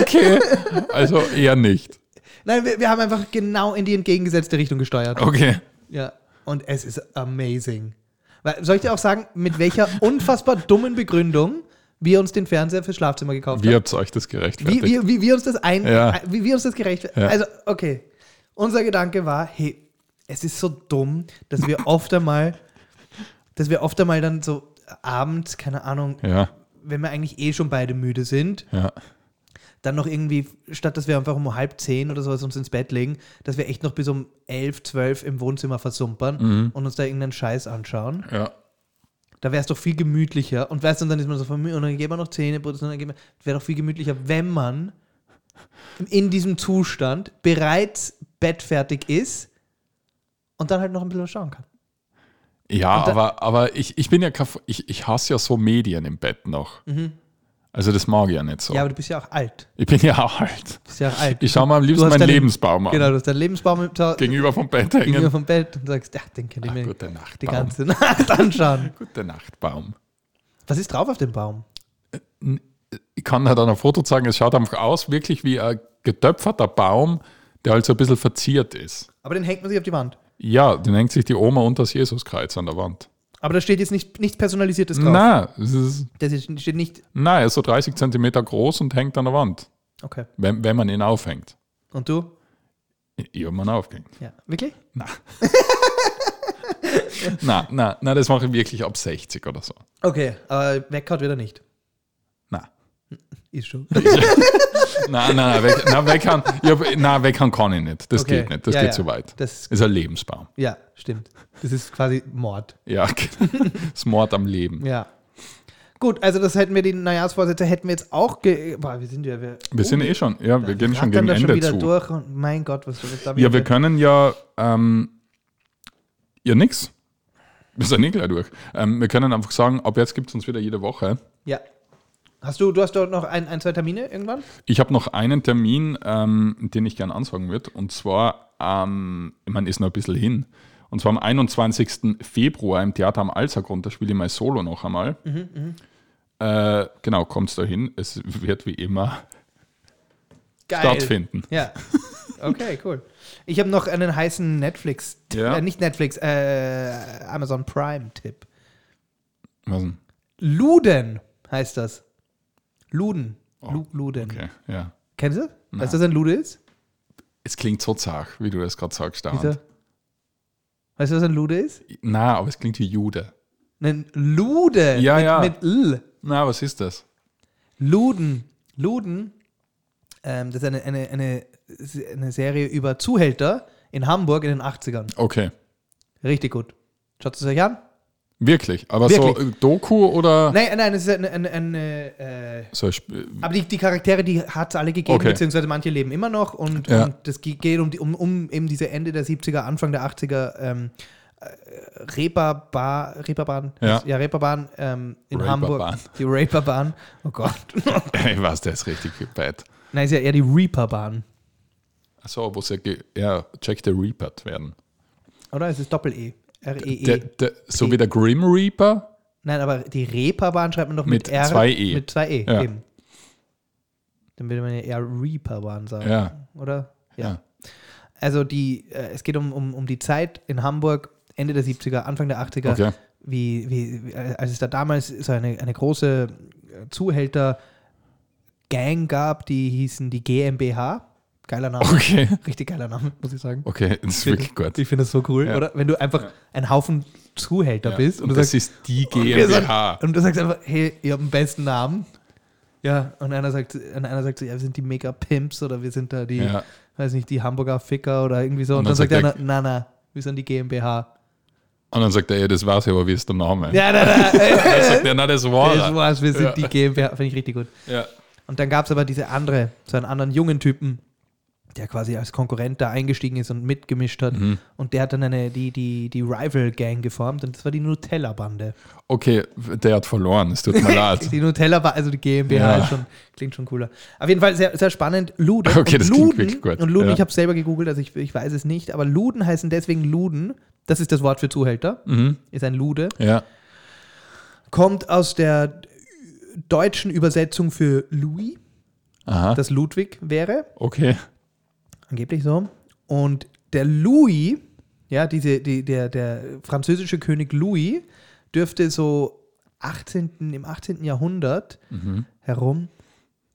okay. Also eher nicht. Nein, wir, wir haben einfach genau in die entgegengesetzte Richtung gesteuert. Okay. Ja. Und es ist amazing. Weil, soll ich dir auch sagen, mit welcher unfassbar dummen Begründung wir uns den Fernseher fürs Schlafzimmer gekauft Wie haben? habt ihr euch das Wie, gerechtfertigt? wie, wie wir uns das ein, Ja. wie wir uns das gerecht Ja. Also, okay. Unser Gedanke war, hey, es ist so dumm, dass wir oft einmal, dass wir oft einmal dann so abends, keine Ahnung, ja, wenn wir eigentlich eh schon beide müde sind, ja. Dann noch irgendwie, statt dass wir einfach um halb zehn oder sowas uns ins Bett legen, dass wir echt noch bis um elf, zwölf im Wohnzimmer versumpern Mhm. und uns da irgendeinen Scheiß anschauen. Ja. Da wäre es doch viel gemütlicher. Und weißt du, dann ist man so von mir und dann gehen wir noch Zähne putzen und dann. Wäre doch viel gemütlicher, wenn man in diesem Zustand bereits bettfertig ist und dann halt noch ein bisschen schauen kann. Ja, aber, aber ich, ich bin ja, ich, ich hasse ja so Medien im Bett noch. Also das mag ich ja nicht so. Ja, aber du bist ja auch alt. ich bin ja auch alt. Du bist ja auch alt. Ich schaue mal am liebsten meinen deinen- Lebensbaum an. Genau, du hast deinen Lebensbaum im Gegenüber vom Bett gegenüber hängen. vom Bett und sagst, ja, den kann ich Ach, mir gute die Nacht, Baum. ganze Nacht anschauen. Gute Nacht, Baum. Was ist drauf auf dem Baum? Ich kann da dann ein Foto zeigen, es schaut einfach aus, wirklich wie ein getöpferter Baum, der halt so ein bisschen verziert ist. Aber den hängt man sich auf die Wand. Ja, den hängt sich die Oma unter das Jesuskreuz an der Wand. Aber da steht jetzt nicht, nichts Personalisiertes drauf. Nein, es ist, Das ist, steht nicht. nein, er ist so 30 Zentimeter groß und hängt an der Wand, Okay. wenn, wenn man ihn aufhängt. Und du? Ich, habe ihn aufgehängt. Ja. Wirklich? Nein. nein, nein, nein, das mache ich wirklich ab 60 oder so. Okay, aber weghaut wieder nicht. Nein. Ist schon. Nein, nein, nein, weg, nein, weghören, ich hab, nein, weghören kann ich nicht. Das Okay. geht nicht, das Ja, geht ja. zu weit. Das, Das ist ein Lebensbaum. ja, stimmt. Das ist quasi Mord. Ja, das Mord am Leben. Ja. Gut, also das hätten wir, die Neujahrsvorsätze hätten wir jetzt auch. Ge Boah, wir sind ja. Wir, Wir sind eh schon, ja, wir gehen schon gegen da schon Ende wieder zu. durch und mein Gott, was was da Ja, wir können ja, ähm, ja nix. Wir sind eh gleich durch. Ähm, wir können einfach sagen, ab jetzt gibt es uns wieder jede Woche. Ja. Hast du, du hast dort noch ein, ein, zwei Termine irgendwann? Ich habe noch einen Termin, ähm, den ich gerne ansagen würde. Und zwar, ähm, meine, ist noch ein bisschen hin. Und zwar am 21. Februar im Theater am Alsergrund. Da spiele ich mein Solo noch einmal. Mhm, Äh, genau, kommt da hin. Es wird wie immer Geil. stattfinden. Ja. Okay, cool. Ich habe noch einen heißen Netflix, Ja. äh, nicht Netflix, äh, Amazon Prime-Tipp. Was denn? Luden heißt das. Luden. Lu Luden. Oh, Okay, ja. Kennst du? Weißt du, was ein Lude ist? Es klingt so zart, wie du das gerade sagst. Dauernd. Weißt du, was ein Lude ist? Na, aber es klingt wie Jude. Ein Lude Ja, mit, ja. mit L. Na, was ist das? Luden. Luden, ähm, das ist eine, eine, eine, eine Serie über Zuhälter in Hamburg in den 80ern. Okay. Richtig gut. Schaut es euch an? Wirklich? Aber so Wirklich. äh, Doku oder Nein, nein, es ist eine, eine, eine äh, so Sp- aber die, die Charaktere, die hat es alle gegeben, Okay. beziehungsweise manche leben immer noch und, Ja. und das ge- geht um, um, um eben diese Ende der 70er, Anfang der 80er ähm, äh, Reeperbahn, Reeperbahn, Ja. ja Reeperbahn ähm, in Reeperbahn. Hamburg. Die Reeperbahn, oh Gott. Ich weiß, der ist richtig bad. Nein, ist ja eher die Reeperbahn, Achso, wo sie ja, Jack the Reaper werden. oder? Es ist Doppel-E. R-E-E. Der, der, so wie der Grim Reaper. Nein, aber die Reeperbahn schreibt man doch mit, Mit R. zwei E. Mit zwei E, Ja. eben. Dann würde man ja eher Reeperbahn sagen, Ja. oder? Ja. Also die, äh, es geht um, um, um die Zeit in Hamburg, Ende der 70er, Anfang der 80er, Okay. wie, wie, wie- als es da damals so eine, eine große äh, Zuhälter-Gang gab, die hießen die GmbH. Geiler Name. Okay. Richtig geiler Name, muss ich sagen. Okay, das ist wirklich gut. Ich finde das so cool, Ja. oder? Wenn du einfach ein Haufen Zuhälter Ja. bist und, Und du das sagst, ist die GmbH. und du sagst einfach, hey, ihr habt den besten Namen. Ja, und einer sagt, und einer sagt so, ja, wir sind die Mega-Pimps oder wir sind da die, Ja. weiß nicht, die Hamburger Ficker oder irgendwie so. Und, Und dann, dann sagt einer, na, na, wir sind die GmbH. Und dann sagt er, ja, das war's ja, aber wie ist der Name? Ja, na, na, Dann sagt er, na, das war das war's, wir sind Ja. die GmbH. Finde ich richtig gut. Ja. Und dann gab es aber diese andere, so einen anderen jungen Typen, der quasi als Konkurrent da eingestiegen ist und mitgemischt hat. Mhm. Und der hat dann eine, die, die, die Rival-Gang geformt und das war die Nutella-Bande. Okay, der hat verloren, es tut mir leid. Die Nutella war, also die GmbH Ja. schon, klingt schon cooler. Auf jeden Fall sehr, sehr spannend. Luden. Okay, das klingt Luden, wirklich gut. Und Luden, Ja. ich habe selber gegoogelt, also ich, ich weiß es nicht, aber Luden heißen deswegen Luden. Das ist das Wort für Zuhälter. Mhm. Ist ein Lude. Ja. Kommt aus der deutschen Übersetzung für Louis, Aha. das Ludwig wäre. Okay. Angeblich so. Und der Louis, ja, diese, die, der, der französische König Louis, dürfte so 18., im 18. Jahrhundert Mhm. herum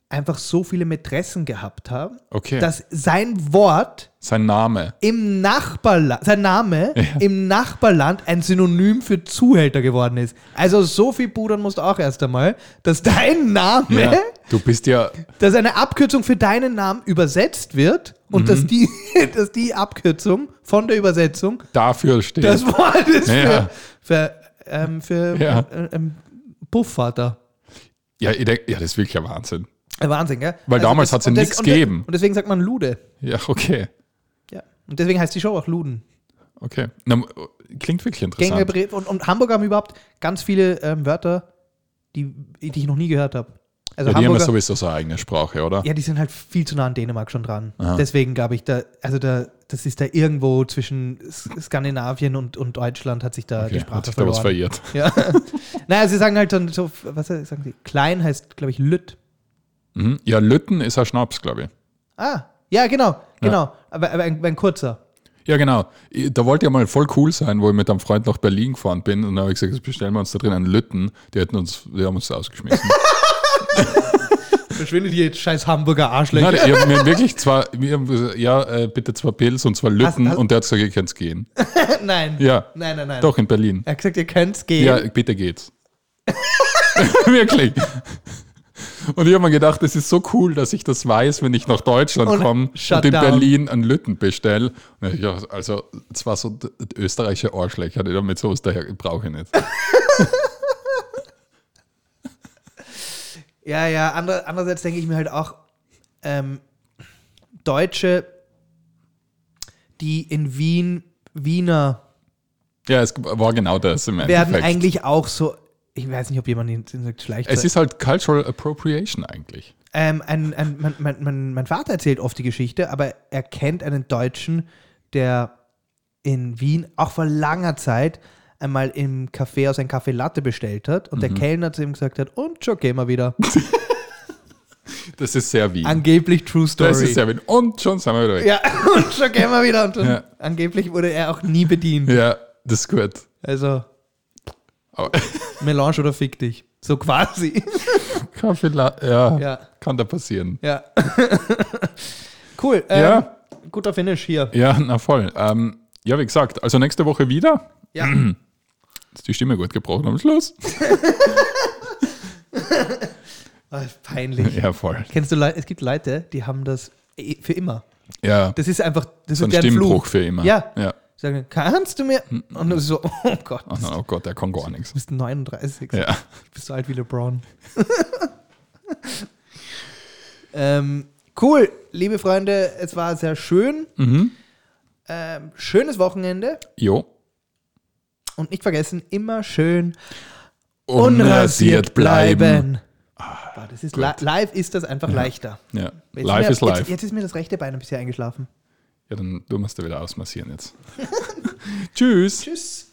einfach so viele Mätressen gehabt haben, Okay. dass sein Wort Sein Name. im Nachbarland, sein Name im Nachbarland ein Synonym für Zuhälter geworden ist. Also so viel pudern musst du auch erst einmal, dass dein Name, Ja. Du bist ja, dass eine Abkürzung für deinen Namen übersetzt wird und Mhm. dass, die, dass die Abkürzung von der Übersetzung dafür steht. das Wort ist Ja. für, für, ähm, für Ja. äh, ähm, Puffvater. ja, denk, ja, das ist wirklich ein Wahnsinn. Äh, Wahnsinn, gell? Weil damals das- hat's ja nichts gegeben. Und deswegen sagt man Lude. Ja, okay. Ja. Und deswegen heißt die Show auch Luden. Okay. Na, klingt wirklich interessant. Gängebrief. Und, und Hamburger haben überhaupt ganz viele ähm, Wörter, die, die ich noch nie gehört habe. Also Ja, die haben ja sowieso so eine eigene Sprache, oder? ja, die sind halt viel zu nah an Dänemark schon dran. Aha. Deswegen glaube ich, da, also da, das ist da irgendwo zwischen Skandinavien und, und Deutschland hat sich da die Okay, Sprache hat sich da was verloren. verirrt. Ja. naja, sie sagen halt dann so, was sagen sie? Klein heißt, glaube ich, Lütt. Mhm. Ja, Lütten ist ein Schnaps, glaube ich. Ah, ja, genau, genau. Aber, aber ein, ein kurzer. Ja, genau. Da wollte ich mal voll cool sein, wo ich mit einem Freund nach Berlin gefahren bin und dann habe ich gesagt, jetzt bestellen wir uns da drin einen Lütten. Die hätten uns, die haben uns ausgeschmissen. Verschwindet hier jetzt scheiß Hamburger Arschlöcher. Nein, ich habe mir wirklich zwei, wir haben gesagt, ja, äh, bitte zwei Pilz und zwei Lütten hast- und der hat gesagt, ihr könnt gehen. nein. Ja, Nein, nein, nein. doch in Berlin. Er hat gesagt, ihr könnt's gehen. Ja, bitte geht's. wirklich. Und ich habe mir gedacht, das ist so cool, dass ich das weiß, wenn ich nach Deutschland komme und in down. Berlin einen Lütten bestelle. Also, zwar so österreichische Arschlöcher, die damit sowas daher brauche ich nicht. Ja, ja, andere, andererseits denke ich mir halt auch, ähm, Deutsche, die in Wien, Wiener, Ja, es war genau das im werden Endeffekt. eigentlich auch so, ich weiß nicht, ob jemand ihn ihn sagt, schleicht. Es ist halt Cultural Appropriation eigentlich. ähm, ein, ein, mein, mein, mein, mein Vater erzählt oft die Geschichte, aber er kennt einen Deutschen, der in Wien auch vor langer Zeit einmal im Café aus ein Kaffee Latte bestellt hat und der Kellner zu ihm gesagt hat, und schon gehen wir wieder. Das ist sehr Wien. Angeblich True Story. das ist sehr Wien. Und schon sind wir wieder weg. Ja, und schon gehen wir wieder. Und Ja. angeblich wurde er auch nie bedient. Ja, das ist gut. Also, Aber Melange oder fick dich. So quasi. Kaffee, ja, ja, kann da passieren. ja. cool. Ähm, Ja. Guter Finish hier. Ja, na voll. Ähm, ja, wie gesagt, also nächste Woche wieder. Ja. Die Stimme gut gebrochen am Schluss? Peinlich. Ja, voll. Kennst du Leute, es gibt Leute, die haben das eh für immer. Ja, Das ist einfach, das so ist ein Stimmbruch Fluch. für immer. Ja. ja. Sagen, kannst du mir? Und du so, oh Gott, Oh, nein, oh Gott, der kann gar nichts. du bist 39. Ja. Du bist so alt wie LeBron. ähm, cool, liebe Freunde, es war sehr schön. Mhm. Ähm, schönes Wochenende. Jo. Und nicht vergessen, immer schön Unrasiert bleiben. Boah, das ist li live ist das einfach leichter. Ja. Jetzt Live ist live. Jetzt, jetzt ist mir das rechte Bein ein bisschen eingeschlafen. Ja, dann du musst du wieder ausmassieren jetzt. Tschüss. Tschüss.